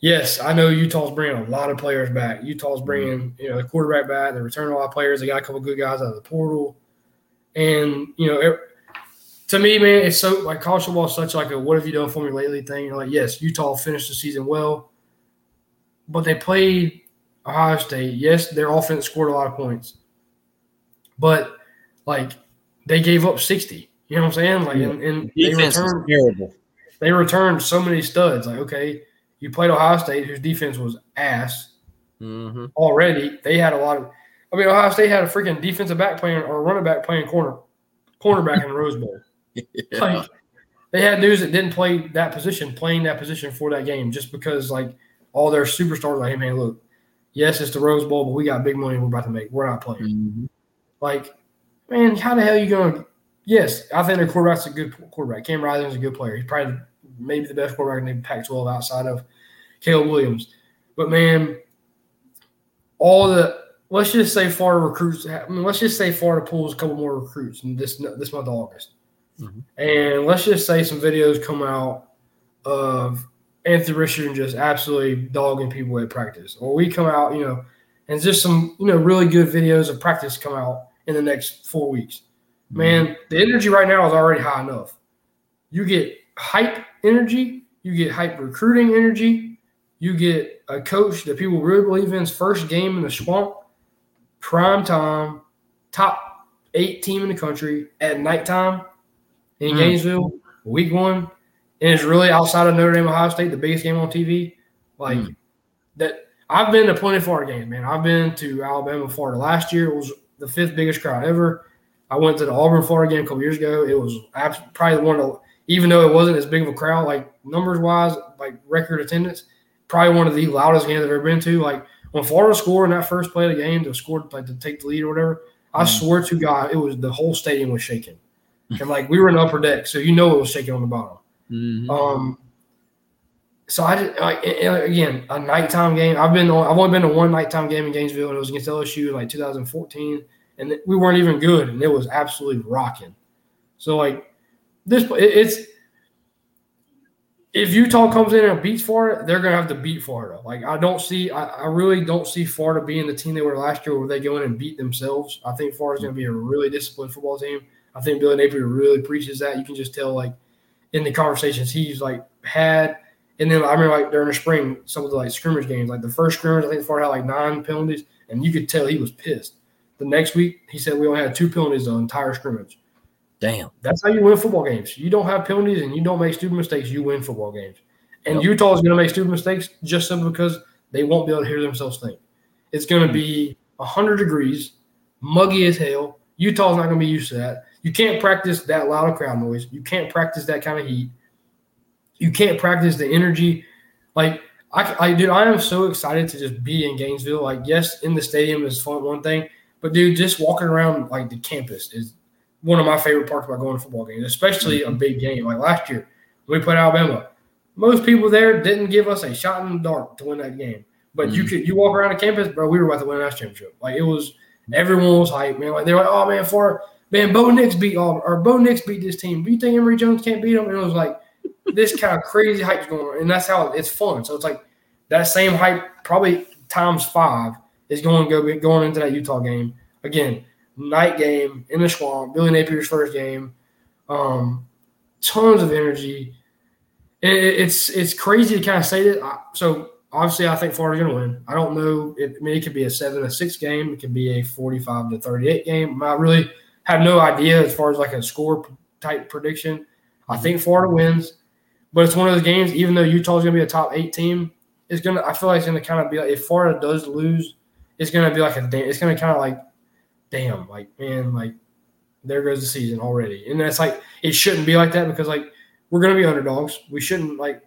yes, I know Utah's bringing a lot of players back. Utah's mm-hmm. bringing, you know, the quarterback back. They're returning a lot of players. They got a couple good guys out of the portal, and you know, it, to me, man, it's so like college football is such like a "what have you done for me lately" thing. You're like, yes, Utah finished the season well, but they played Ohio State. Yes, their offense scored a lot of points, but like they gave up sixty. You know what I'm saying? Like, and, and they returned terrible. they returned so many studs. Like, okay, you played Ohio State, whose defense was ass Mm-hmm. already. They had a lot of. I mean, Ohio State had a freaking defensive back playing or running back playing corner, cornerback in the Rose Bowl. Like, they had dudes that didn't play that position playing that position for that game just because like all their superstars like, hey man, look, yes, it's the Rose Bowl, but we got big money we're about to make. We're not playing. Mm-hmm. Like, man, how the hell are you going? to Yes, I think their quarterback's a good quarterback. Cam Rising's a good player. He's probably maybe the best quarterback in the Pac-12 outside of Caleb Williams. But man, all the let's just say Florida recruits. I mean, let's just say Florida pulls a couple more recruits in this this month of August, Mhm. and let's just say some videos come out of Anthony Richardson just absolutely dogging people at practice, or we come out, you know, and just some you know really good videos of practice come out in the next four weeks. Man, the energy right now is already high enough. You get hype energy, you get hype recruiting energy, you get a coach that people really believe in's first game in the swamp, prime time, top eight team in the country at nighttime in Mm. Gainesville, week one, and it's really outside of Notre Dame, Ohio State, the biggest game on TV. Like Mm. that, I've been to plenty of Florida games, man. I've been to Alabama, Florida last year. It was the fifth biggest crowd ever. I went to the Auburn, Florida game a couple years ago. It was probably one of, the, even though it wasn't as big of a crowd, like numbers wise, like record attendance, probably one of the loudest games I've ever been to. Like when Florida scored in that first play of the game to score, like to take the lead or whatever, I swear to God, it was the whole stadium was shaking, and like we were in the upper deck, so you know it was shaking on the bottom. Mhm. Um, so I just like again a nighttime game. I've been on, I've only been to one nighttime game in Gainesville, and it was against LSU in like 2014, and we weren't even good, and it was absolutely rocking. So like this, it's if Utah comes in and beats Florida, they're gonna have to beat Florida. Like I don't see, I, I really don't see Florida being the team they were last year, where they go in and beat themselves. I think Florida's gonna be a really disciplined football team. I think Billy Napier really preaches that. You can just tell like in the conversations he's like had. And then I remember like during the spring, some of the like scrimmage games, like the first scrimmage, I think Florida had like nine penalties, and you could tell he was pissed. The next week, he said we only had two penalties the entire scrimmage. Damn. That's how you win football games. You don't have penalties and you don't make stupid mistakes. You win football games. And Utah is going to make stupid mistakes just simply because they won't be able to hear themselves think. It's going to hmm. be 100 degrees, muggy as hell. Utah's not going to be used to that. You can't practice that loud of crowd noise. You can't practice that kind of heat. You can't practice the energy. Like, I, I dude, I am so excited to just be in Gainesville. Like, yes, in the stadium is fun, one thing, but dude, just walking around like the campus is one of my favorite parts about going to football games, especially a big game. Like last year, when we played Alabama, most people there didn't give us a shot in the dark to win that game. But you mm-hmm. could you walk around the campus, bro. We were about to win that championship. Like it was, everyone was hyped, man. Like they're like, oh man, for man, Bo Nix beat Auburn or Bo Nix beat this team. Do you think Emory Jones can't beat them? And it was like this kind of crazy hype's going on, and that's how it's fun. So it's like that same hype, probably times five, is going to go going into that Utah game again. Night game in the swamp, Billy Napier's first game. Um, tons of energy. It, it- it's it's crazy to kind of say that. I- So obviously, I think Florida's going to win. I don't know. It, I mean, it could be a seven to six game. It could be a forty-five to thirty-eight game. I really have no idea as far as like a score type prediction. I think Florida wins, but it's one of those games. Even though Utah's going to be a top eight team, it's gonna. I feel like it's going to kind of be like if Florida does lose, it's going to be like a. It's going to kind of like, damn, like man, like there goes the season already. And that's like it shouldn't be like that because like we're going to be underdogs. We shouldn't like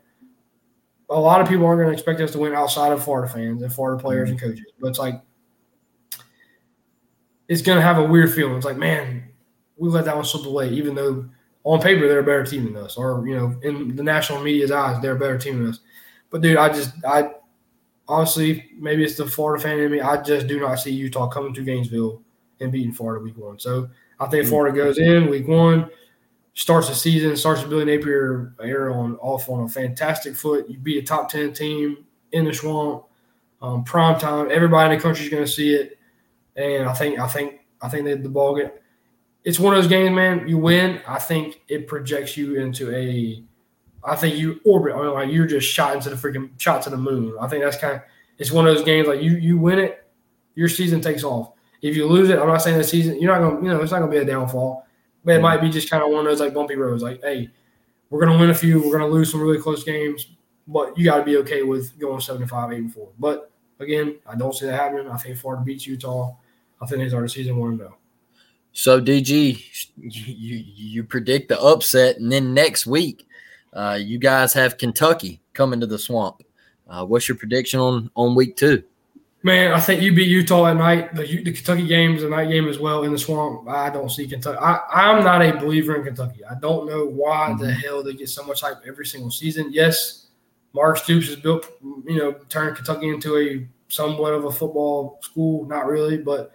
a lot of people aren't going to expect us to win outside of Florida fans and Florida players and mm-hmm. coaches. But it's like it's going to have a weird feeling. It's like man, we let that one slip away, even though on paper they're a better team than us, or you know, in the national media's eyes, they're a better team than us. But dude, I just I honestly maybe it's the Florida fan in me. I just do not see Utah coming to Gainesville and beating Florida week one. So I think Florida goes in week one, starts the season, starts the Billy Napier era on off on a fantastic foot. You beat a top ten team in the swamp, um, prime time. Everybody in the country is going to see it, and I think I think I think that the ball get. It's one of those games, man. You win. I think it projects you into a. I think you orbit. I mean, like you're just shot into the freaking shot to the moon. I think that's kind of. It's one of those games like you you win it, your season takes off. If you lose it, I'm not saying the season. You're not gonna. You know, it's not gonna be a downfall. But it might be just kind of one of those like bumpy roads. Like, hey, we're gonna win a few. We're gonna lose some really close games, but you got to be okay with going seven five, eight and four. But again, I don't see that happening. I think Florida beats Utah. I think start the season one though. So DG, you, you you predict the upset, and then next week, uh, you guys have Kentucky coming to the swamp. Uh, what's your prediction on on week two? Man, I think you beat Utah at night. The, the Kentucky game is a night game as well in the swamp. I don't see Kentucky. I, I'm not a believer in Kentucky. I don't know why the hell they get so much hype every single season. Yes, Mark Stoops has built, you know, turned Kentucky into a somewhat of a football school, not really, but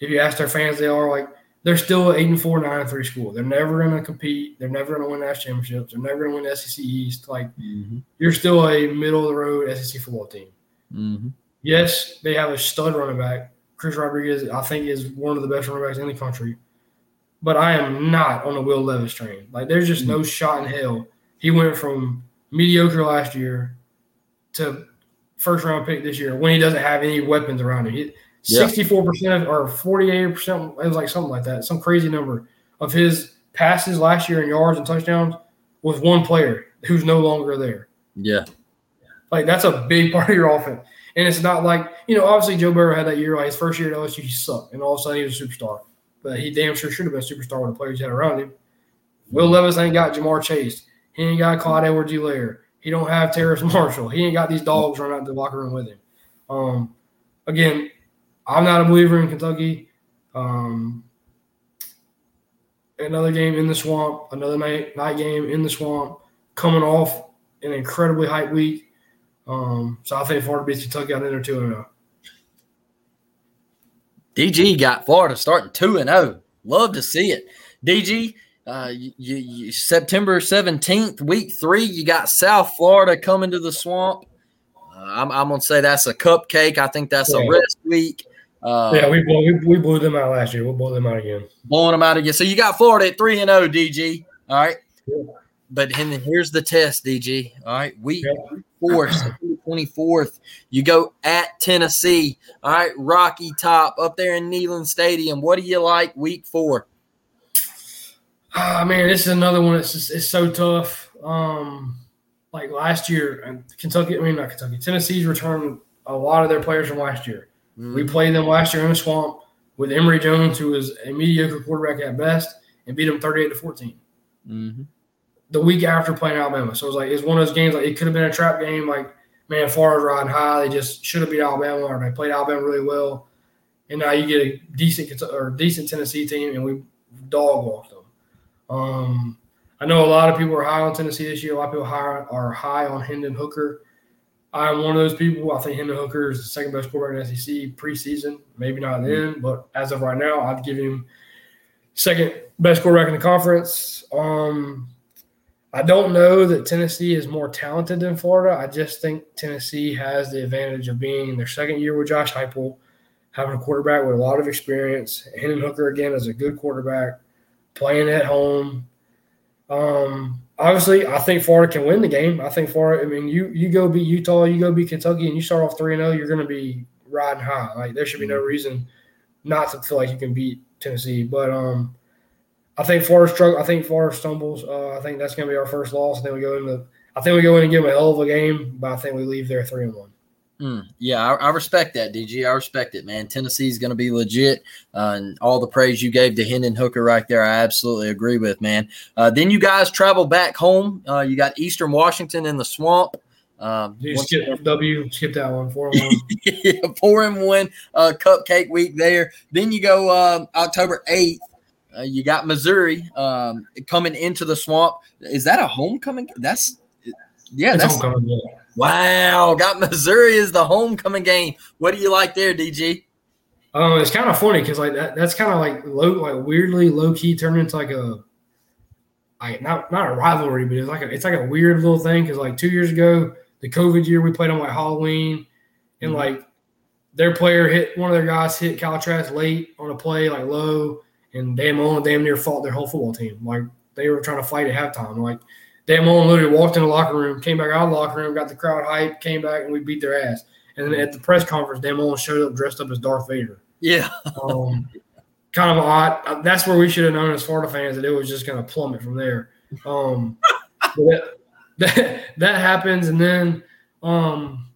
if you ask their fans, they are like they're still an eight and four, nine and three school. They're never going to compete. They're never going to win national championships. They're never going to win SEC East. Like Mm-hmm. you're still a middle of the road SEC football team. Mm-hmm. Yes, they have a stud running back. Chris Rodriguez, I think, is one of the best running backs in the country. But I am not on the Will Levis train. Like, there's just no mm-hmm. shot in hell. He went from mediocre last year to first round pick this year when he doesn't have any weapons around him. Yeah. 64% or 48%, it was like something like that, some crazy number of his passes last year in yards and touchdowns was one player who's no longer there. Yeah. Like that's a big part of your offense. And it's not like, you know, obviously Joe Burrow had that year, like his first year at LSU, he sucked. And all of a sudden he was a superstar. But he damn sure should have been a superstar with the players he had around him. Will Levis ain't got Ja'Marr Chase. He ain't got Clyde Edwards-Helaire. He don't have Terrace Marshall. He ain't got these dogs running out the locker room with him. Um, again, I'm not a believer in Kentucky. Um, another game in the swamp, another night night game in the swamp, coming off an incredibly hype week. Um, so I think Florida beats Kentucky out there two and oh. zero. DG got Florida starting two and zero. Love to see it. DG, uh, you, you, September seventeenth, week three, you got South Florida coming to the swamp. Uh, I'm, I'm gonna say that's a cupcake. I think that's a Yeah. rest week. Uh, yeah, we blew, we, we blew them out last year. We'll blow them out again. blowing them out again. So you got Florida at three and zero, DG. All right. But then here's the test, DG. All right, week four, September 24th, you go at Tennessee. All right, Rocky Top up there in Neyland Stadium. What do you like week four? Ah, man, this is another one. It's just, it's so tough. Um, like last year, Kentucky. I mean, not Kentucky. Tennessee's returned a lot of their players from last year. We played them last year in the swamp with Emory Jones, who was a mediocre quarterback at best, and beat them thirty-eight to fourteen. Mm-hmm. The week after playing Alabama, so it was like it's one of those games. Like it could have been a trap game. Like man, Florida's riding high. They just should have beat Alabama, or they played Alabama really well. And now you get a decent or decent Tennessee team, and we dog walked them. Um, I know a lot of people are high on Tennessee this year. A lot of people high, are high on Hendon Hooker. I'm one of those people. I think Hendon Hooker is the second best quarterback in SEC preseason. Maybe not then, but as of right now, I'd give him second best quarterback in the conference. Um, I don't know that Tennessee is more talented than Florida. I just think Tennessee has the advantage of being in their second year with Josh Heupel, having a quarterback with a lot of experience. Hendon Hooker again is a good quarterback, playing at home. Um, obviously, I think Florida can win the game. I think Florida. I mean, you you go beat Utah, you go beat Kentucky, and you start off three and zero. You're going to be riding high. Like there should be no reason not to feel like you can beat Tennessee. But um, I think Florida struggle. I think Florida stumbles. Uh, I think that's going to be our first loss. I think we go into. I think we go in and give them a hell of a game, but I think we leave there three and one. Mm, yeah, I, I respect that, DG. I respect it, man. Tennessee's going to be legit, uh, and all the praise you gave to Hendon Hooker right there, I absolutely agree with, man. Uh, then you guys travel back home. Uh, you got Eastern Washington in the swamp. Um, You once- skip W, skip that one, four and one. yeah, four and one uh, cupcake week there. Then you go um, October eighth. Uh, you got Missouri um, coming into the swamp. Is that a homecoming? That's yeah, It's that's homecoming, yeah. wow. Got Missouri is the homecoming game. What do you like there, DG? Um, it's kind of funny because like that, that's kind of like low, like weirdly low key turned into like a, like not not a rivalry, but it's like a, it's like a weird little thing because like two years ago, the COVID year, we played on like Halloween, and Mhm. like their player hit one of their guys hit Kyle Trask late on a play like low, and Dan Mullen damn near fought their whole football team. Like they were trying to fight at halftime. Like Dan Mullen literally walked in the locker room, came back out of the locker room, got the crowd hype, came back, and we beat their ass. And then at the press conference, Dan Mullen showed up dressed up as Darth Vader Yeah, um, kind of odd. Uh, That's where we should have known as Florida fans that it was just going to plummet from there. Um, that, that that happens, and then um,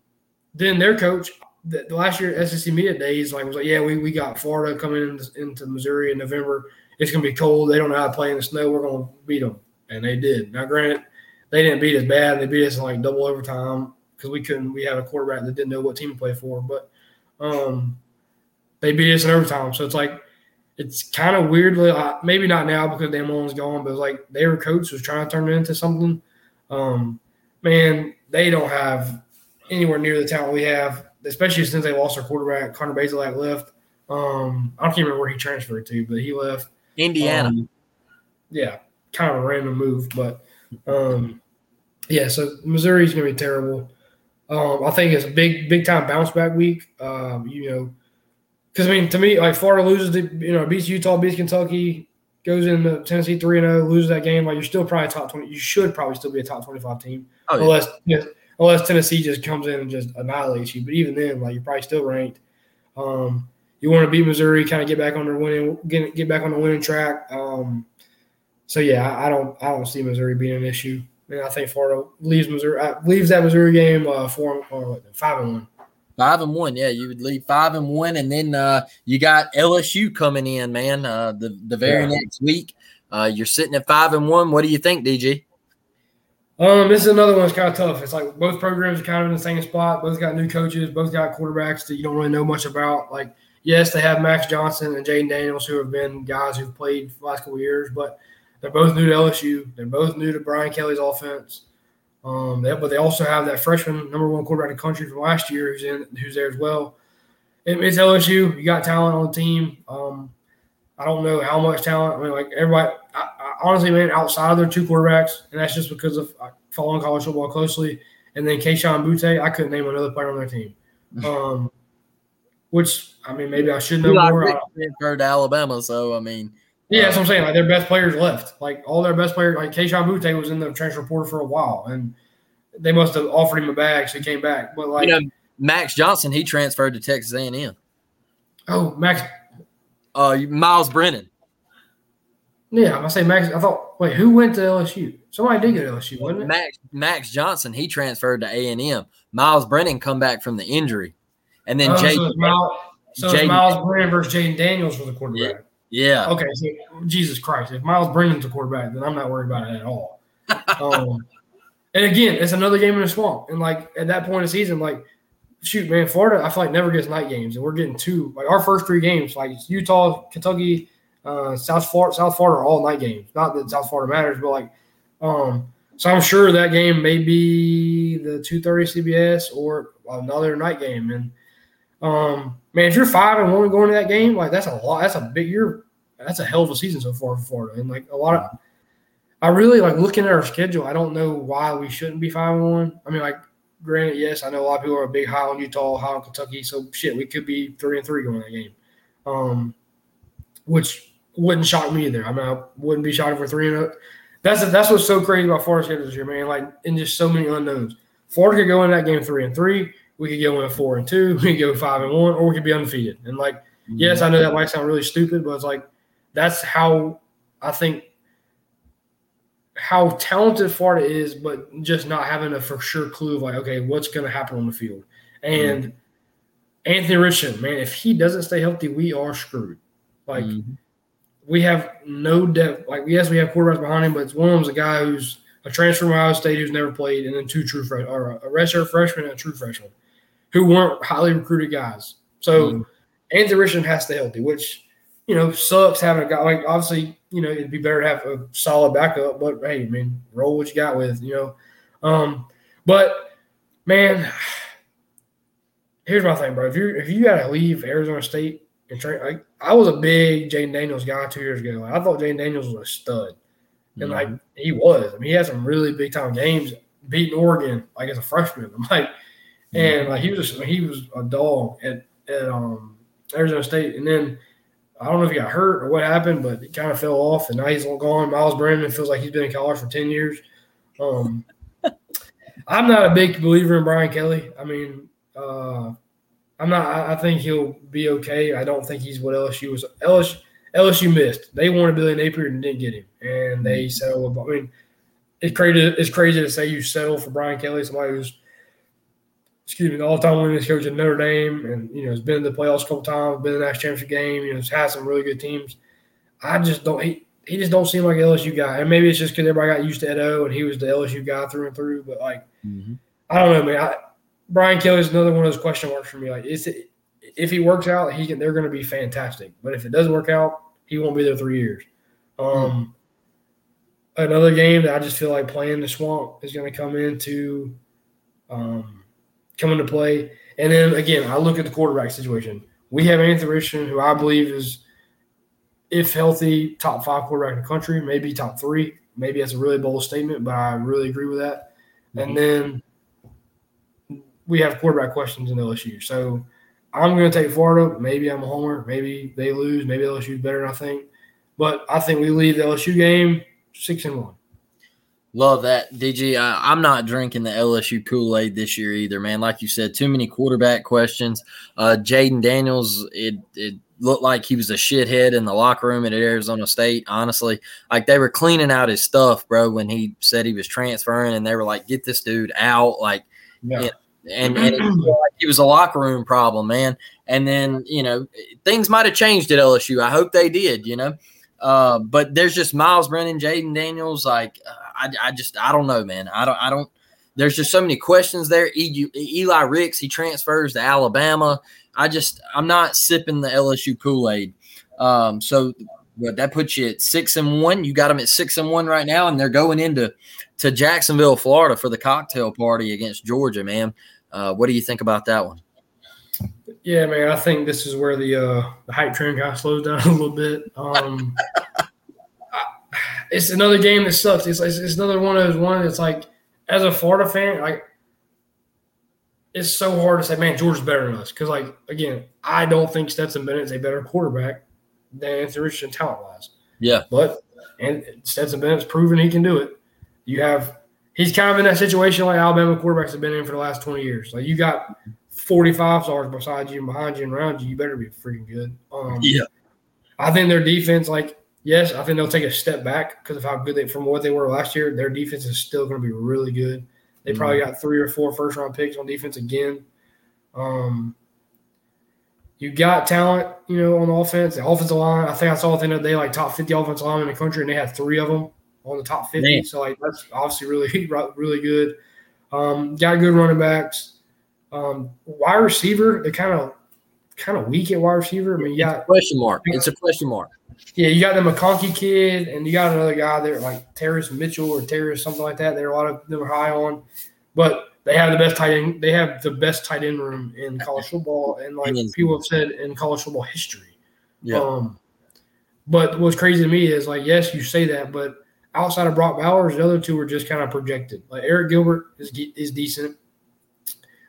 then their coach the, the last year SEC media days like was like, yeah, we, we got Florida coming in, into Missouri in November. It's to be cold. They don't know how to play in the snow. We're to beat them, and they did. Now, granted, they didn't beat us bad. They beat us in like double overtime because we couldn't. We had a quarterback that didn't know what team to play for, but. Um, they beat us in overtime. So it's like it's kind of weirdly uh, maybe not now because Dan Mullen's gone, but like their coach was trying to turn it into something. Um, man, they don't have anywhere near the talent we have, especially since they lost their quarterback. Connor Bazelak left. Um, I can't remember where he transferred to, but he left Indiana. Um, yeah, kind of a random move, but um, yeah. So Missouri's going to be terrible. Um, I think it's a big, big time bounce back week. Um, you know, because I mean, to me, like Florida loses, to, you know, beats Utah, beats Kentucky, goes into Tennessee three and zero, loses that game. Like you're still probably top twenty. You should probably still be a top twenty five team, Oh, yeah. unless you know, unless Tennessee just comes in and just annihilates you. But even then, like you're probably still ranked. Um, you want to beat Missouri, kind of get back on the winning, get get back on the winning track. Um, so yeah, I, I don't I don't see Missouri being an issue. And I think Florida leaves Missouri uh, leaves that Missouri game uh, four or five and one. Five and one, yeah. You would leave five and one, and then uh, you got LSU coming in, man. Uh, the the very Yeah. next week, uh, you're sitting at five and one. What do you think, DG? Um, this is another one that's kind of tough. It's like both programs are kind of in the same spot. Both got new coaches. Both got quarterbacks that you don't really know much about. Like, yes, they have Max Johnson and Jayden Daniels, who have been guys who've played for the last couple years, but they're both new to LSU. They're both new to Brian Kelly's offense. Um, they, but they also have that freshman number one quarterback in the country from last year who's in who's there as well. It, it's LSU. You got talent on the team. Um, I don't know how much talent. I mean, like everybody. I, I, honestly, man, outside of their two quarterbacks, and that's just because of uh, following college football closely. And then Kayshon Boutte, I couldn't name another player on their team. Um, which I mean, maybe I should know Eli more. Ricks transferred to Alabama, so I mean, yeah, that's what I'm saying. Like their best players left. Like all their best players, like Kayshon Boutte was in the transfer portal for a while, and they must have offered him a bag, so he came back. But like, you know, Max Johnson, he transferred to Texas A&M. oh Max, Uh, Miles Brennan. Yeah, I'm gonna say Max. I thought, wait, who went to LSU? Somebody did go to LSU, wasn't it? Max Max Johnson, he transferred to A and M. Miles Brennan come back from the injury, and then Oh, Jay. so Miles, so Miles Brennan versus Jayden Daniels for the quarterback. yeah, Okay, so Jesus Christ, if Miles Brennan's a quarterback, then I'm not worried about it at all. um, and again, it's another game in the swamp, and like at that point of season, like shoot, man, Florida, I feel like never gets night games, and we're getting two. Like our first three games, like Utah, Kentucky, uh, South Florida, South Florida are all night games. Not that South Florida matters, but like, um, so I'm sure that game may be the two thirty CBS or another night game, and um, man, if you're five and one going to that game, like that's a lot. That's a big. You're that's a hell of a season so far for Florida, and like a lot of. I really like looking at our schedule. I don't know why we shouldn't be five and one. I mean, like, granted, yes, I know a lot of people are a big high on Utah, high on Kentucky, so shit, we could be three and three going that game, um, which wouldn't shock me either. I mean, I wouldn't be shocked if we're three and. That's that's what's so crazy about Florida's schedule this year, man. Like, and just so many unknowns. Florida could go in that game three and three. We could go in four and two. We could go five and one, or we could be undefeated. And like, mm-hmm. yes, I know that might sound really stupid, but it's like that's how I think how talented Florida is, but just not having a for sure clue of like, okay, what's going to happen on the field. Mm-hmm. And Anthony Richardson, man, if he doesn't stay healthy, we are screwed. Like mm-hmm. We have no depth. Like yes, we have quarterbacks behind him, but it's one of them's a guy who's a transfer from Ohio State who's never played, and then two true freshmen, or a redshirt freshman and a true freshman, who weren't highly recruited guys. So Anthony Richardson has to healthy, which you know sucks having a guy like obviously you know it'd be better to have a solid backup, but hey, I mean roll what you got with you know. Um, but man, here's my thing, bro. If you if you gotta leave Arizona State and train, like I was a big Jayden Daniels guy two years ago. I thought Jayden Daniels was a stud, and like he was. I mean, he had some really big time games, beating Oregon like as a freshman. I'm like, and like he was just, he was a dog at at um Arizona State, and then. I don't know if he got hurt or what happened, but he kind of fell off, and now he's gone. Miles Brennan feels like he's been in college for ten years. Um, I'm not a big believer in Brian Kelly. I mean, uh, I'm not. I, I think he'll be okay. I don't think he's what LSU was. LSU, LSU missed. They wanted Billy Napier and didn't get him, and they mm-hmm. settled. I mean, it's crazy. It's crazy to say you settle for Brian Kelly, somebody who's excuse me, the all-time winningest coach at Notre Dame, and you know has been to the playoffs a couple times, been in the national championship game. You know, has had some really good teams. I just don't. He, he just don't seem like an LSU guy, and maybe it's just because everybody got used to Ed O and he was the LSU guy through and through. But like, mm-hmm. I don't know, man. I, Brian Kelly is another one of those question marks for me. Like, is it, if he works out, he can, they're going to be fantastic. But if it doesn't work out, he won't be there three years. Um, another game that I just feel like playing the swamp is going to come into um, come into play. And then again, I look at the quarterback situation. We have Anthony Richardson, who I believe is, if healthy, top five quarterback in the country, maybe top three. Maybe that's a really bold statement, but I really agree with that. And then we have quarterback questions in LSU. So I'm going to take Florida. Maybe I'm a homer. Maybe they lose. Maybe LSU's better than I think. But I think we leave the LSU game six and one. Love that, DG. I, am not drinking the LSU Kool Aid this year either, man. Like you said, too many quarterback questions. Uh, Jayden Daniels, it it looked like he was a shithead in the locker room at Arizona State. Honestly, like they were cleaning out his stuff, bro, when he said he was transferring, and they were like, "Get this dude out!" Like, yeah. And and it, like it was a locker room problem, man. And then you know things might have changed at LSU. I hope they did, you know. Uh, but there's just Miles Brennan, Jayden Daniels. Like, I, I just I don't know, man. I don't I don't. There's just so many questions there. Eli Ricks, he transfers to Alabama. I just I'm not sipping the LSU Kool Aid. Um, so but that puts you at six and one. You got them at six and one right now, and they're going into to Jacksonville, Florida, for the cocktail party against Georgia. Man, uh, what do you think about that one? Yeah, man, I think this is where the uh, the hype train kind of slows down a little bit. Um, it's another game that sucks. It's, it's, it's another one of those one that's like, as a Florida fan, like it's so hard to say, man, Georgia's better than us. Because, like, again, I don't think Stetson Bennett's a better quarterback than Anthony Richardson talent wise. Yeah. But and Stetson Bennett's proven he can do it. You have he's kind of in that situation like Alabama quarterbacks have been in for the last 20 years. Like you got 45 stars beside you and behind you and around you, you better be freaking good. Um, yeah. I think their defense, like, yes, I think they'll take a step back because of how good they from what they were last year. Their defense is still going to be really good. They mm-hmm. probably got three or four first round picks on defense again. Um, you got talent, you know, on the offense. The offensive line, I think I saw the other day, like top 50 offensive linemen in the country, and they had three of them on the top 50. Man. So, like, that's obviously really, really good. Um, got good running backs. Um, wide receiver, they kind of kind of weak at wide receiver. I mean, you got question mark. It's a question mark. Yeah, you got the McConkey kid, and you got another guy there like Terrace Mitchell or Terrace something like that. There are a lot of them are high on, but they have the best tight end. They have the best tight end room in college football, and like people have said in college football history. Yeah. Um, but what's crazy to me is like, yes, you say that, but outside of Brock Bowers, the other two are just kind of projected. Like Arik Gilbert is is decent.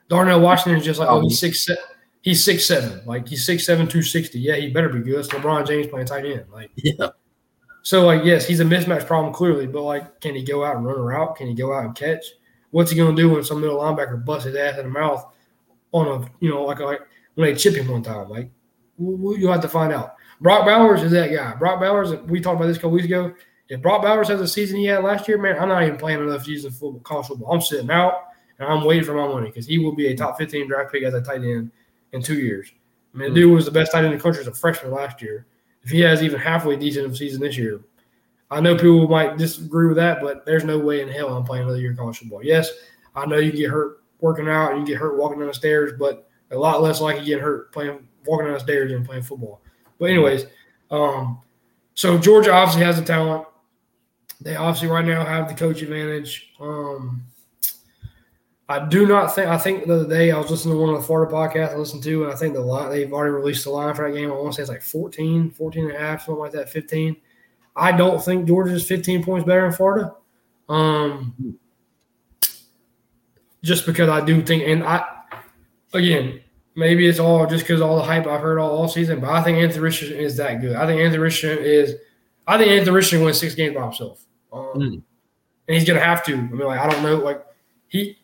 Darnell Washington is just like, oh, he's oh, six seven. he's six seven, like he's six seven, two sixty. Yeah, he better be good. It's LeBron James playing tight end. Like, yeah. So like, yes, he's a mismatch problem clearly, but like, can he go out and run a route? Can he go out and catch? What's he going to do when some middle linebacker busts his ass in the mouth on a you know like like when they chip him one time? Like, you'll have to find out. Brock Bowers is that guy. Brock Bowers, we talked about this a couple weeks ago. If Brock Bowers has a season he had last year, man, I'm not even playing enough season football, college football. I'm sitting out and I'm waiting for my money because he will be a top 15 draft pick as a tight end in two years. I mean, the dude was the best tight end in the country as a freshman last year. If he has even halfway decent of a season this year, I know people might disagree with that, but there's no way in hell I'm playing another year of college football. Yes, I know you can get hurt working out, you get hurt walking down the stairs, but a lot less likely to get hurt playing walking down the stairs than playing football. But anyways, um, so Georgia obviously has the talent. They obviously right now have the coach advantage. Um, I do not think. I think the other day I was listening to one of the Florida podcasts I listened to, and I think the line they've already released the line for that game. I want to say it's like 14, 14 and a half, something like that, 15. I don't think Georgia's 15 points better than Florida. Um, just because I do think, and I, again, maybe it's all just because all the hype I've heard all, all season, but I think Anthony Richardson is that good. I think Anthony Richardson is, I think Anthony Richardson wins six games by himself. Um, mm. And he's going to have to. I mean, like, I don't know. Like, he,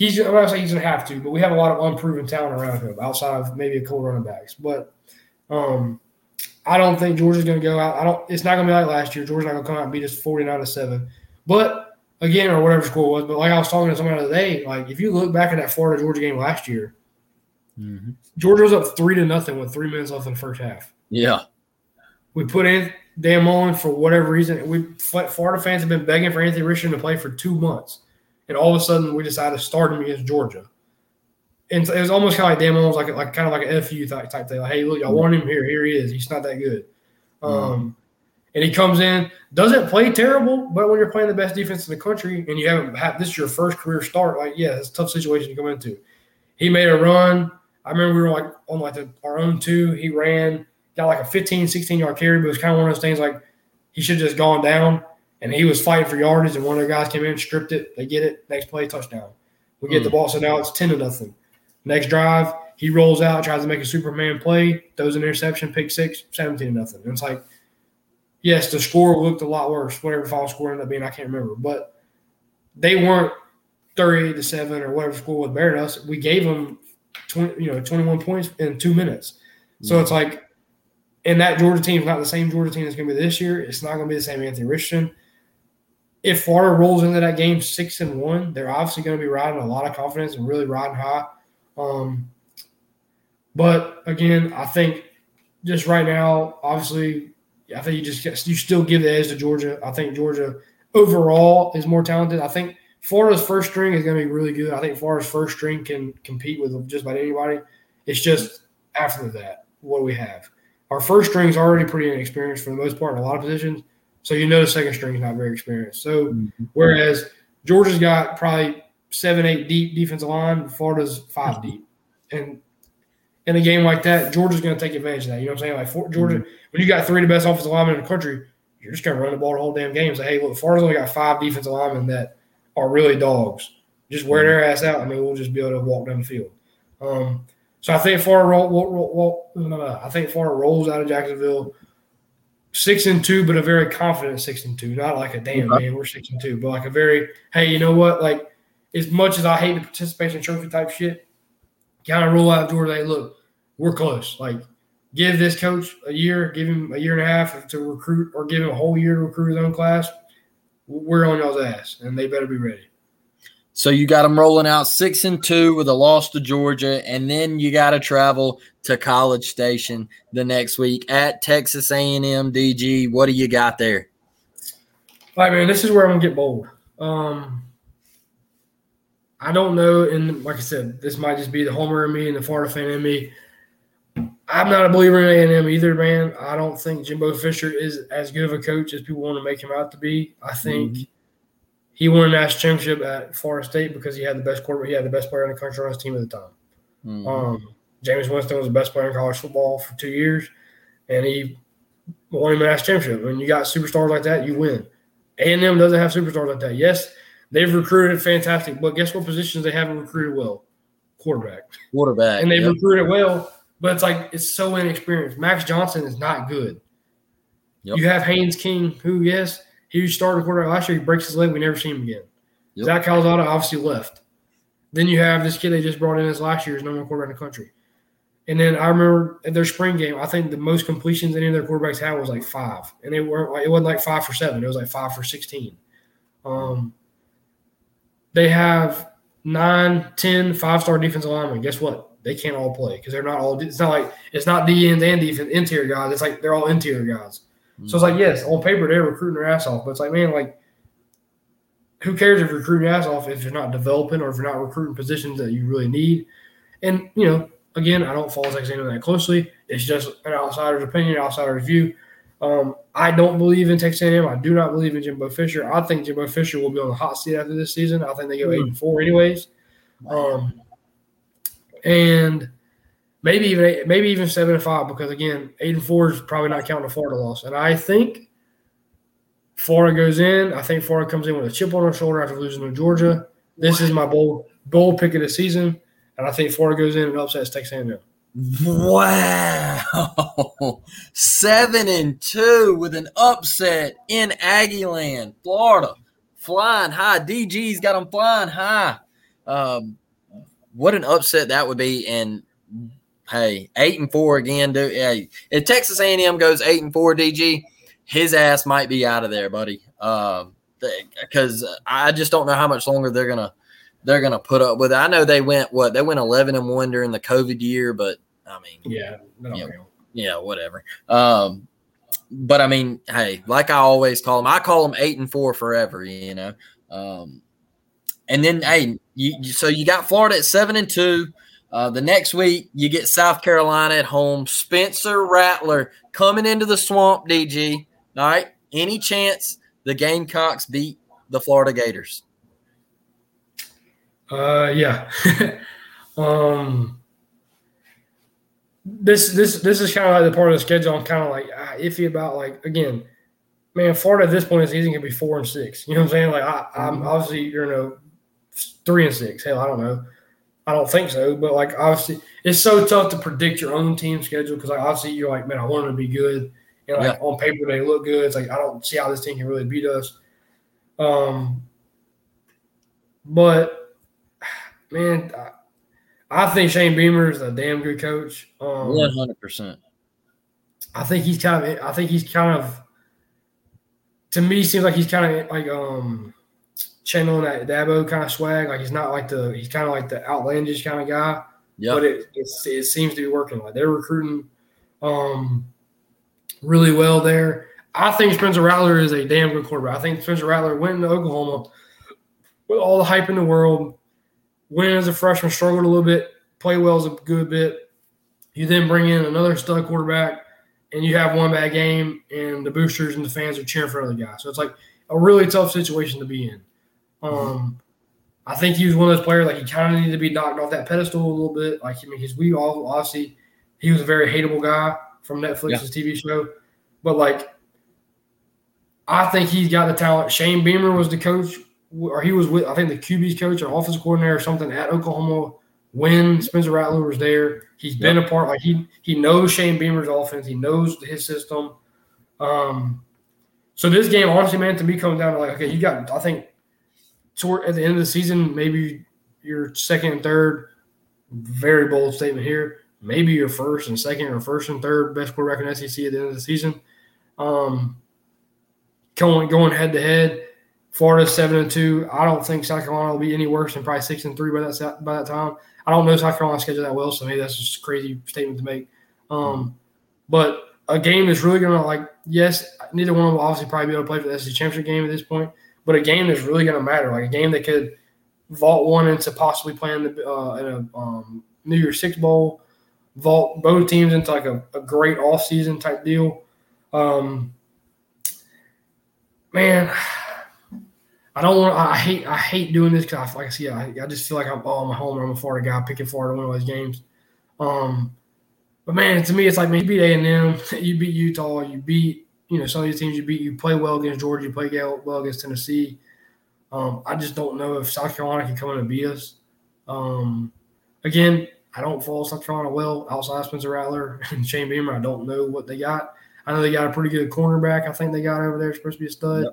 he's I'm not saying he's gonna have to, but we have a lot of unproven talent around him outside of maybe a couple running backs. But um, I don't think Georgia's gonna go out. I don't. It's not gonna be like last year. Georgia's not gonna come out and beat us forty nine to seven. But again, or whatever score was. But like I was talking to someone the other day, like if you look back at that Florida Georgia game last year, mm-hmm. Georgia was up three to nothing with three minutes left in the first half. Yeah, we put in Dan Mullen for whatever reason. We Florida fans have been begging for Anthony Richardson to play for two months and all of a sudden we decided to start him against Georgia. And it was almost kind of like Dan was like like kind of like an FU type, type thing. Like, hey, look, y'all want him here. Here he is. He's not that good. Um, and he comes in, doesn't play terrible, but when you're playing the best defense in the country and you haven't had this is your first career start, like yeah, it's a tough situation to come into. He made a run. I remember we were like on like the, our own two. He ran, got like a 15, 16 yard carry, but it was kind of one of those things like he should have just gone down. And he was fighting for yardage, and one of the guys came in, stripped it. They get it. Next play, touchdown. We get Mm. the ball, so now it's 10 to nothing. Next drive, he rolls out, tries to make a Superman play, throws an interception, pick six, 17 to nothing. And it's like, yes, the score looked a lot worse, whatever final score ended up being, I can't remember. But they weren't 38 to 7 or whatever score was than us. We gave them 20, you know, 21 points in two minutes. So it's like, and that Georgia team is not the same Georgia team that's going to be this year. It's not going to be the same Anthony Richardson. If Florida rolls into that game six and one, they're obviously going to be riding a lot of confidence and really riding high. Um, but again, I think just right now, obviously, I think you just you still give the edge to Georgia. I think Georgia overall is more talented. I think Florida's first string is going to be really good. I think Florida's first string can compete with just about anybody. It's just after that, what do we have? Our first string is already pretty inexperienced for the most part in a lot of positions. So you know the second string is not very experienced. So mm-hmm. whereas Georgia's got probably seven, eight deep defensive line, Florida's five mm-hmm. deep. And in a game like that, Georgia's going to take advantage of that. You know what I'm saying? Like for, Georgia, mm-hmm. when you got three of the best offensive linemen in the country, you're just going to run the ball the whole damn game. Say, hey, look, Florida's only got five defensive linemen that are really dogs. Just wear their ass out, and then we'll just be able to walk down the field. Um, so I think Florida roll, roll, roll, roll, no, no, I think Florida rolls out of Jacksonville six and two, but a very confident six and two. Not like a damn Okay. man, we're six and two, but like a very hey, you know what? Like as much as I hate the participation trophy type shit, kind of roll out the Georgia. Hey, look, we're close. Like give this coach a year, give him a year and a half to recruit, or give him a whole year to recruit his own class. We're on y'all's ass, and they better be ready. So you got them rolling out six and two with a loss to Georgia, and then you got to travel to College Station the next week at Texas A&M DG. What do you got there? All right, man, this is where I'm gonna get bold. Um, I don't know, and like I said, this might just be the homer in me and the Florida fan in me. I'm not a believer in A&M either, man. I don't think Jimbo Fisher is as good of a coach as people want to make him out to be. I think he won a national championship at Florida State because he had the best quarterback. He had the best player in the country on his team at the time. Mhm. Um, Jameis Winston was the best player in college football for two years, and he won him a national championship. When you got superstars like that, you win. A and M doesn't have superstars like that. Yes, they've recruited fantastic, but guess what positions they haven't recruited well? Quarterback. Quarterback. And they've yep. recruited well, but it's like it's so inexperienced. Max Johnson is not good. Yep. You have Haynes King, who yes, he started quarterback last year. He breaks his leg. We never see him again. Yep. Zach Calzada obviously left. Then you have this kid they just brought in as last year's number one quarterback in the country. And then I remember at their spring game, I think the most completions any of their quarterbacks had was like five, and they weren't like it wasn't like five for seven; it was like five for sixteen. Um, they have nine, ten five-star defensive linemen. Guess what? They can't all play because they're not all. It's not like it's not D ends and defense interior guys. It's like they're all interior guys. So it's like yes, on paper they're recruiting their ass off, but it's like man, like who cares if you're recruiting your ass off if you're not developing or if you're not recruiting positions that you really need? And you know, again, I don't follow Texas A&M that closely. It's just an outsider's opinion, outsider's view. Um, I don't believe in Texas A&M. I do not believe in Jimbo Fisher. I think Jimbo Fisher will be on the hot seat after this season. I think they go eight and four, anyways. Um, and maybe even maybe even seven and five because again, eight and four is probably not counting the Florida loss. And I think Florida goes in. I think Florida comes in with a chip on their shoulder after losing to Georgia. This is my bold bold pick of the season, and I think Florida goes in and upsets Texas A&M. Wow. Seven and two with an upset in Aggieland, Florida. Flying high. DG's got them flying high. Um, what an upset that would be. And hey, eight and four again. dude. hey, if Texas A&M goes eight and four, DG, his ass might be out of there, buddy. Um, because I just don't know how much longer they're gonna they're gonna put up with it. I know they went what they went eleven and one during the COVID year, but I mean, Yeah, no, Yeah. yeah, whatever. Um, but I mean, hey, like I always call them, I call them eight and four forever, you know. Um, and then hey, you so you got Florida at seven and two. Uh, the next week you get South Carolina at home. Spencer Rattler coming into the swamp, DG. All right. Any chance the Gamecocks beat the Florida Gators? Uh, yeah. um, this this this is kind of like the part of the schedule I'm kind of like uh, iffy about. Like again, man, Florida at this point in the could be four and six. You know what I'm saying? Like I, I'm Mm-hmm. obviously you're know three and six. Hell, I don't know. I don't think so, but like obviously it's so tough to predict your own team schedule because like obviously you're like, man, I want them to be good, and like Yeah. on paper they look good. It's like I don't see how this team can really beat us. Um, but man, I, I think Shane Beamer is a damn good coach. Um, One hundred percent. I think he's kind of. I think he's kind of. To me, seems like he's kind of like um, channeling that Dabo kind of swag. Like he's not like the. He's kind of like the outlandish kind of guy. Yeah. But it, it's, it seems to be working. Like they're recruiting, um, really well there. I think Spencer Rattler is a damn good quarterback. I think Spencer Rattler went into Oklahoma with all the hype in the world. Went as a freshman, struggled a little bit. played well as a good bit. You then bring in another stud quarterback, and you have one bad game, and the boosters and the fans are cheering for other guys. So it's like a really tough situation to be in. Um, I think he was one of those players like he kind of needed to be knocked off that pedestal a little bit. Like I mean, because we all obviously he was a very hateable guy from Netflix's TV show, but like I think he's got the talent. Shane Beamer was the coach, or he was with I think the QB's coach or offensive coordinator or something at Oklahoma when Spencer Rattler was there. He's been a part like he he knows Shane Beamer's offense. He knows his system. Um, so this game, honestly, man, to me comes down to like, okay, you got I think toward at the end of the season, maybe your second and third, very bold statement here. Maybe your first and second or first and third best quarterback in SEC at the end of the season. Um, going going head to head, Florida seven and two. I don't think South Carolina will be any worse than probably six and three by that by that time. I don't know South Carolina's schedule that well, so maybe that's just a crazy statement to make. Um, but a game is really going to like, yes, neither one of them will obviously probably be able to play for the SEC championship game at this point, but a game that's really going to matter, like a game that could vault one into possibly playing the uh, in a um, New Year's Six bowl, vault both teams into like a, a great offseason type deal. Um, man, I don't want. I hate. I hate doing this because, like I see, I, I just feel like I'm. Oh, a homer. I'm a Florida guy picking Florida to win all these games. Um, but man, to me, it's like man, you beat A and M, you beat Utah, you beat you know some of these teams you beat. You play well against Georgia, you play well against Tennessee. Um, I just don't know if South Carolina can come in and beat us. Um, again, I don't follow South Carolina well outside Spencer Rattler and Shane Beamer. I don't know what they got. I know they got a pretty good cornerback. I think they got over there. Supposed to be a stud.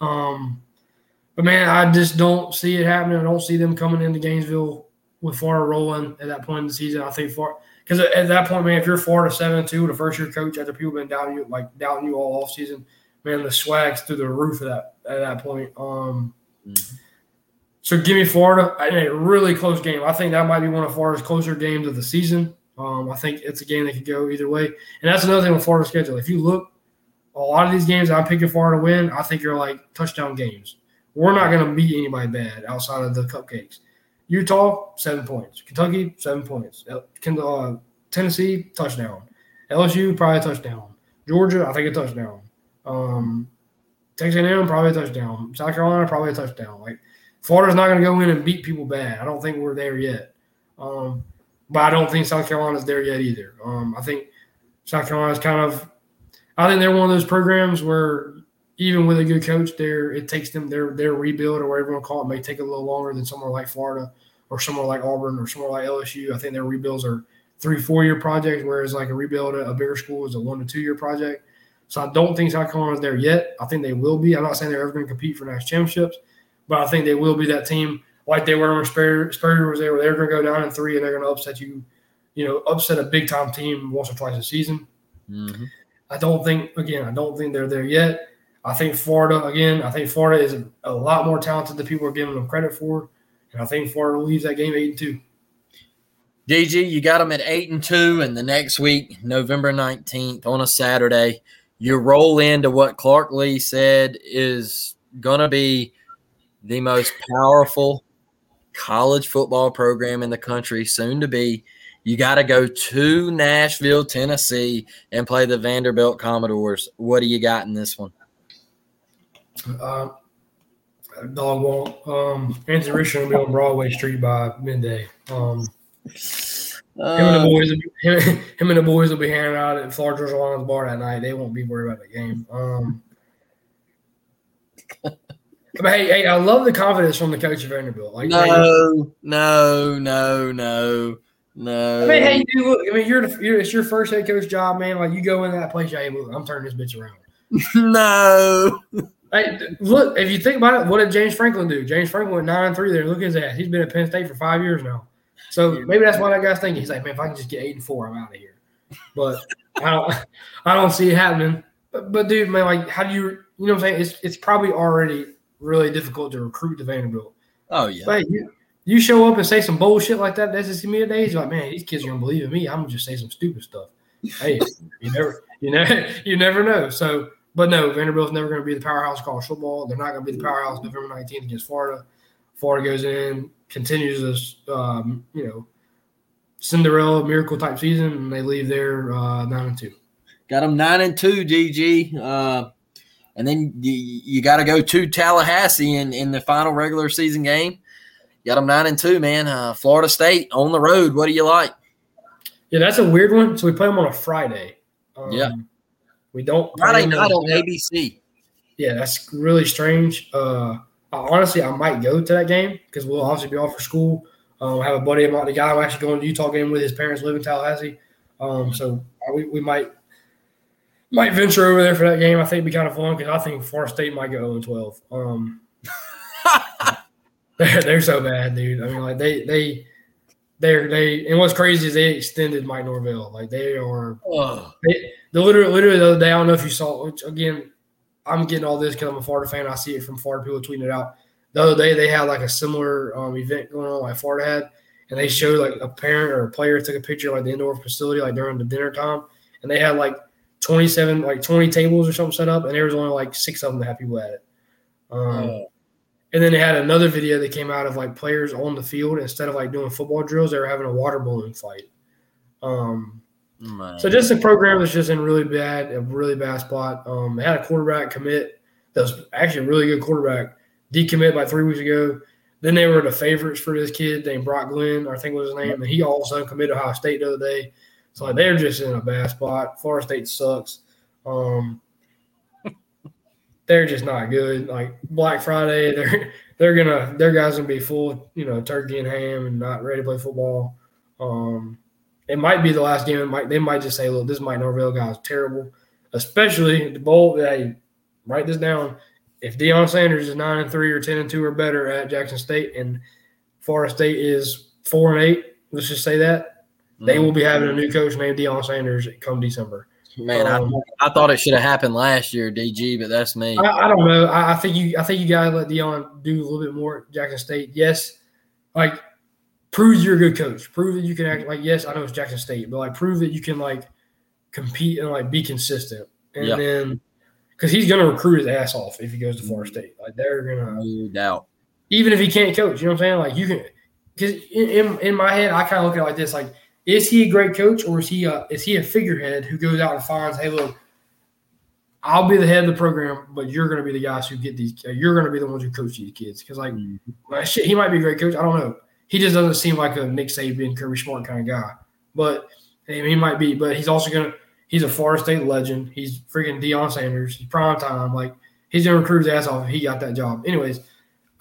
Um, but man, I just don't see it happening. I don't see them coming into Gainesville with Florida rolling at that point in the season. I think for because at that point, man, if you're Florida seven two, the first year coach after people been doubting you like doubting you all off season, man, the swag's through the roof at that at that point. Um, so give me Florida in a really close game. I think that might be one of Florida's closer games of the season. Um, I think it's a game that could go either way, and that's another thing with Florida's schedule. If you look, a lot of these games I'm picking Florida to win, I think you're like touchdown games. We're not going to beat anybody bad outside of the cupcakes. Utah seven points, Kentucky seven points, uh, Tennessee touchdown, LSU probably touchdown, Georgia I think a touchdown, um, Texas A&M probably a touchdown, South Carolina probably a touchdown. Like Florida's not going to go in and beat people bad. I don't think we're there yet. Um, but I don't think South Carolina's there yet either. Um, I think South Carolina's kind of, I think they're one of those programs where even with a good coach, there it takes them their their rebuild or whatever you want to call it may take a little longer than somewhere like Florida or somewhere like Auburn or somewhere like LSU. I think their rebuilds are three four year projects, whereas like a rebuild at a bigger school is a one to two year project. So I don't think South Carolina is there yet. I think they will be. I'm not saying they're ever going to compete for national championships, but I think they will be that team like they were when Spurrier, Spurrier was there, where they're going to go down in three and they're going to upset you, you know, upset a big time team once or twice a season. Mm-hmm. I don't think, again, I don't think they're there yet. I think Florida, again, I think Florida is a, lot more talented than people are giving them credit for. And I think Florida leaves that game eight and two. DG, you got them at eight and two, and the next week, November 19th, on a Saturday, you roll into what Clark Lea said is going to be the most powerful college football program in the country, soon to be. You got to go to Nashville, Tennessee, and play the Vanderbilt Commodores. What do you got in this one? Uh, dog won't. Um, Anthony Richardson will be on Broadway Street by midday. Um, uh, him, and the boys, him, him, and the boys will be hanging out at Florida Georgia Line's bar that night. They won't be worried about the game. Um, but hey, hey, I love the confidence from the coach of Vanderbilt. Like, no, no, no, no, no. I mean, hey, dude, look, I mean, you're, the, you're it's your first head coach job, man. Like, you go in that place, hey, look, I'm turning this bitch around. no. Hey, look, if you think about it, what did James Franklin do? James Franklin went nine and three there. Look at his ass. He's been at Penn State for five years now. So maybe that's why that guy's thinking. He's like, man, if I can just get eight and four, I'm out of here. But I don't, I don't see it happening. But, but dude, man, like, how do you, you know what I'm saying? It's it's probably already really difficult to recruit to Vanderbilt. Oh yeah. But you, you show up and say some bullshit like that. That's just me days. Like, man, these kids are gonna believe in me. I'm gonna just say some stupid stuff. Hey, you never, you never, you never know. So but no, Vanderbilt's never going to be the powerhouse college football. They're not going to be the powerhouse November 19th against Florida. Florida goes in, continues this, um, you know, Cinderella miracle type season, and they leave there uh, nine and two. Got them nine and two, DG. Uh, and then you, you got to go to Tallahassee in, in the final regular season game. Got them nine and two, man. Uh, Florida State on the road. What do you like? Yeah, that's a weird one. So we play them on a Friday. Um, yeah. We don't Friday night on ABC. Yeah, that's really strange. Uh, honestly, I might go to that game because we'll obviously be off for school. Um, I have a buddy of mine, the guy I'm actually going to Utah game with. His parents live in Tallahassee, um, so we, we might might venture over there for that game. I think it'd be kind of fun because I think Florida State might go 0 12. Um, they're, they're so bad, dude. I mean, like they they they're they and what's crazy is they extended Mike Norvell. Like they are. They, the literally, literally the other day, I don't know if you saw. Which again, I'm getting all this because I'm a Florida fan. I see it from Florida people tweeting it out. The other day, they had like a similar um, event going on like Florida had, and they showed like a parent or a player took a picture of, like the indoor facility like during the dinner time, and they had like 27, like 20 tables or something set up, and there was only like six of them that had people at it. Um, oh. And then they had another video that came out of like players on the field instead of like doing football drills, they were having a water balloon fight. Um, so just a program that's just in really bad, a really bad spot. Um, they had a quarterback commit that was actually a really good quarterback decommit by three weeks ago. Then they were the favorites for this kid named Brock Glenn, I think was his name, and he also committed Ohio State the other day. So like, they're just in a bad spot. Florida State sucks. Um, they're just not good. Like Black Friday, they're they're gonna their guys gonna be full, you know, turkey and ham and not ready to play football. Um, it might be the last game. It might they might just say, "Look, this Mike Norvell guy is terrible." Especially the bowl. Hey, write this down. If Deion Sanders is nine and three or ten and two or better at Jackson State, and Forest State is four and eight, let's just say that mm-hmm. they will be having a new coach named Deion Sanders come December. Man, um, I, I thought it should have happened last year, DG, but that's me. I, I don't know. I, I, think you I think you gotta let Deion do a little bit more at Jackson State. Yes, like prove you're a good coach. Prove that you can act like yes, I know it's Jackson State, but like prove that you can like compete and like be consistent. And yeah. then because he's gonna recruit his ass off if he goes to Florida State. Like they're gonna no doubt. Even if he can't coach, you know what I'm saying? Like you can because in, in, in my head, I kind of look at it like this: like, is he a great coach or is he a is he a figurehead who goes out and finds, hey, look, I'll be the head of the program, but you're going to be the guys who get these. You're going to be the ones who coach these kids because, like, mm-hmm. shit, he might be a great coach. I don't know he just doesn't seem like a Nick Saban, Kirby Smart kind of guy. But he might be, but he's also gonna. He's a Florida State legend. He's freaking Deion Sanders. He's prime time. Like he's gonna recruit his ass off. he got that job. Anyways,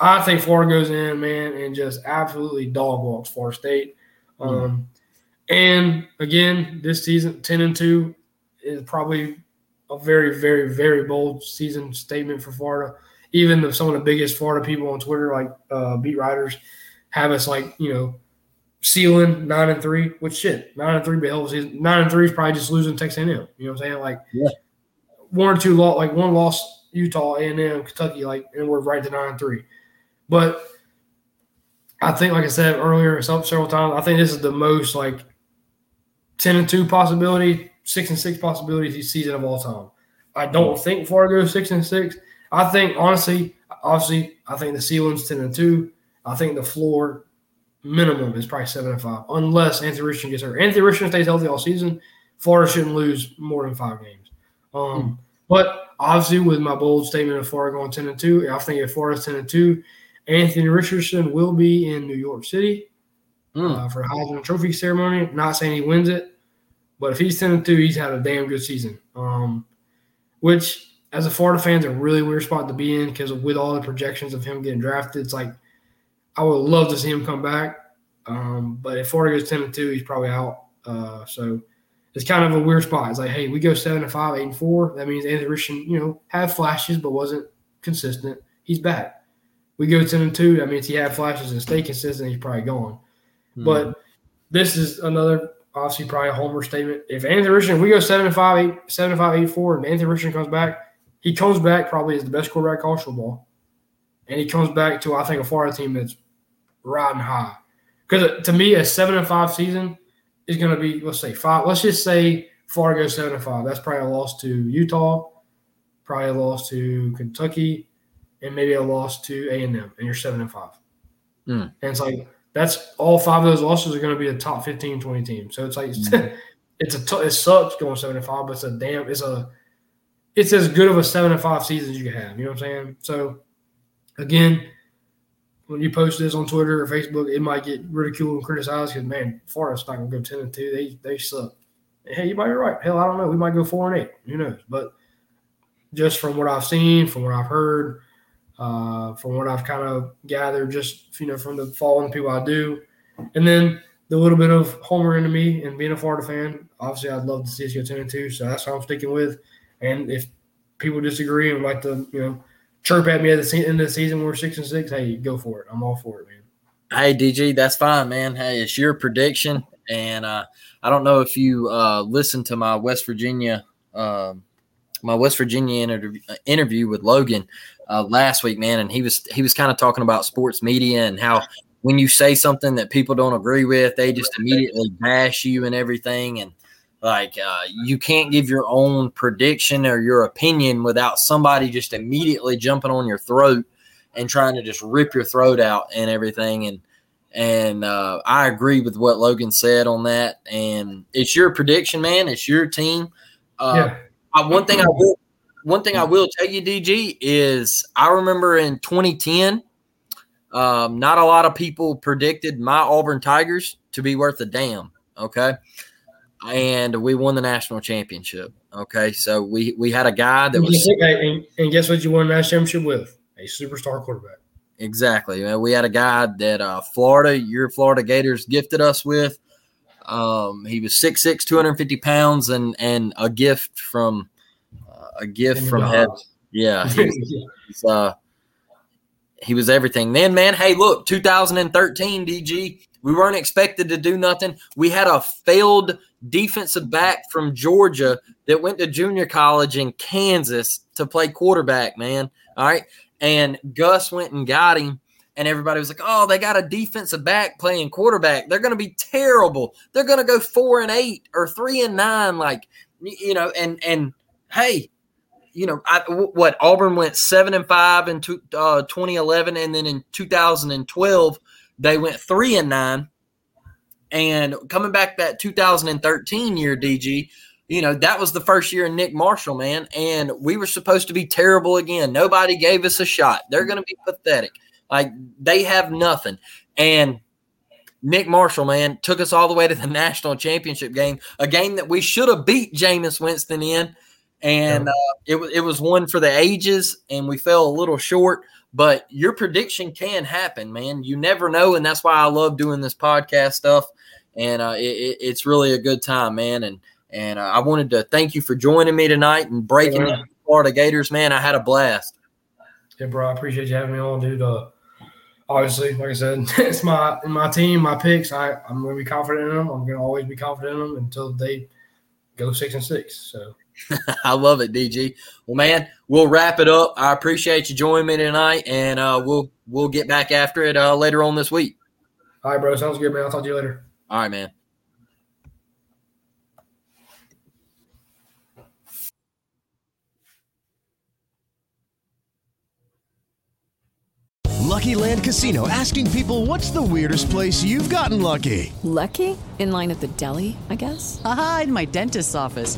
I think Florida goes in, man, and just absolutely dog walks Florida State. Hmm. Um, and again, this season, ten and two, is probably a very, very, very bold season statement for Florida. Even the, some of the biggest Florida people on Twitter, like uh, beat writers, have us like you know ceiling nine and three. Which shit, nine and three be hell season. Nine and three is probably just losing Texas A&M. You know what I'm saying? Like yeah. one or two loss, like one loss Utah, A and M, Kentucky, like, and we're right to nine and three. But I think, like I said earlier, several times, I think this is the most like ten and two possibility, six and six possibility season of all time. I don't think Florida goes six and six. I think honestly, obviously, I think the ceiling's ten and two. I think the floor minimum is probably seven and five, unless Anthony Richardson gets hurt. Anthony Richardson stays healthy all season. Florida shouldn't lose more than five games. Um, hmm. But obviously, with my bold statement of Florida going ten and two, I think if Florida's ten and two, Anthony Richardson will be in New York City mm. uh, for Heisman Trophy ceremony. Not saying he wins it, but if he's ten and two, he's had a damn good season. Um, which, as a Florida fan, is a really weird spot to be in because with all the projections of him getting drafted, it's like I would love to see him come back. Um, but if Florida goes ten and two, he's probably out. Uh, so it's kind of a weird spot. It's like, hey, we go seven and five, eight and four. That means Anthony Richardson, you know, had flashes but wasn't consistent. He's back we go ten and two. That means he had flashes and stay consistent. He's probably gone. Mm-hmm. But this is another obviously probably a homer statement. If Anthony Richardson, we go seven and five, eight, seven and five, eight four, and Anthony Richardson comes back, he comes back probably as the best quarterback college football, and he comes back to I think a Florida team that's riding high. Because to me, a seven and five season is going to be let's say five. Let's just say goes seven and five. That's probably a loss to Utah, probably a loss to Kentucky, and maybe a loss to A and M, and you're seven and five. Mm. And it's like that's all five of those losses are going to be a top 15, 20 team. So it's like mm. it's a t- it sucks going seven and five, but it's a damn it's a it's as good of a seven and five season as you can have. You know what I'm saying? So again, when you post this on Twitter or Facebook, it might get ridiculed and criticized because man, Florida's not gonna go ten and two. They they suck. hey, you might be right. Hell, I don't know. We might go four and eight. Who knows? But just from what I've seen, from what I've heard, uh, from what I've kind of gathered, just you know, from the following people I do, and then the little bit of homer into me and being a Florida fan. Obviously, I'd love to see us go ten and two, so that's what I'm sticking with. And if people disagree and like to, you know, chirp at me at the end of the season, when we're six and six. Hey, go for it. I'm all for it, man. Hey, DG, that's fine, man. Hey, it's your prediction, and uh, I don't know if you uh, listened to my West Virginia. Uh, my West Virginia uh, interview with Logan uh, last week, man, and he was he was kind of talking about sports media and how when you say something that people don't agree with, they just immediately bash you and everything, and like uh, you can't give your own prediction or your opinion without somebody just immediately jumping on your throat and trying to just rip your throat out and everything, and and uh, I agree with what Logan said on that. And it's your prediction, man. It's your team. Uh, yeah. one thing I will one thing I will tell you, DG, is I remember in 2010, um, not a lot of people predicted my Auburn Tigers to be worth a damn. Okay. And we won the national championship. Okay. So we, we had a guy that was. And, and guess what you won the national championship with? A superstar quarterback. Exactly. We had a guy that uh, Florida, your Florida Gators gifted us with. Um, he was 6'6, 250 pounds, and and a gift from a gift from heaven. Yeah, he's, uh, he was everything. Then, man, hey, look, 2013 DG, we weren't expected to do nothing. We had a failed defensive back from Georgia that went to junior college in Kansas to play quarterback, man. All right. And Gus went and got him. And everybody was like, oh, they got a defensive back playing quarterback. They're going to be terrible. They're going to go four and eight or three and nine. Like, you know, and, and hey, you know, I, what Auburn went seven and five in two, uh, 2011, and then in 2012 they went three and nine. And coming back that 2013 year, DG, you know, that was the first year in Nick Marshall, man. And we were supposed to be terrible again. Nobody gave us a shot. They're going to be pathetic. Like they have nothing. And Nick Marshall, man, took us all the way to the national championship game, a game that we should have beat Jameis Winston in and uh, it was it was one for the ages, and we fell a little short. But your prediction can happen, man. You never know, and that's why I love doing this podcast stuff. And uh, it, it's really a good time, man. And and uh, I wanted to thank you for joining me tonight and breaking yeah. Florida Gators, man. I had a blast. Yeah, bro, I appreciate you having me on, dude. Uh, obviously, like I said, it's my my team, my picks. I I'm going to be confident in them. I'm going to always be confident in them until they go six and six. So I love it, DG. Well, man, we'll wrap it up. I appreciate you joining me tonight, and uh, we'll we'll get back after it uh, later on this week. All right, bro. Sounds good, man. I'll talk to you later. All right, man. Lucky Land Casino asking people what's the weirdest place you've gotten lucky? Lucky? In line at the deli, I guess? Aha, in my dentist's office.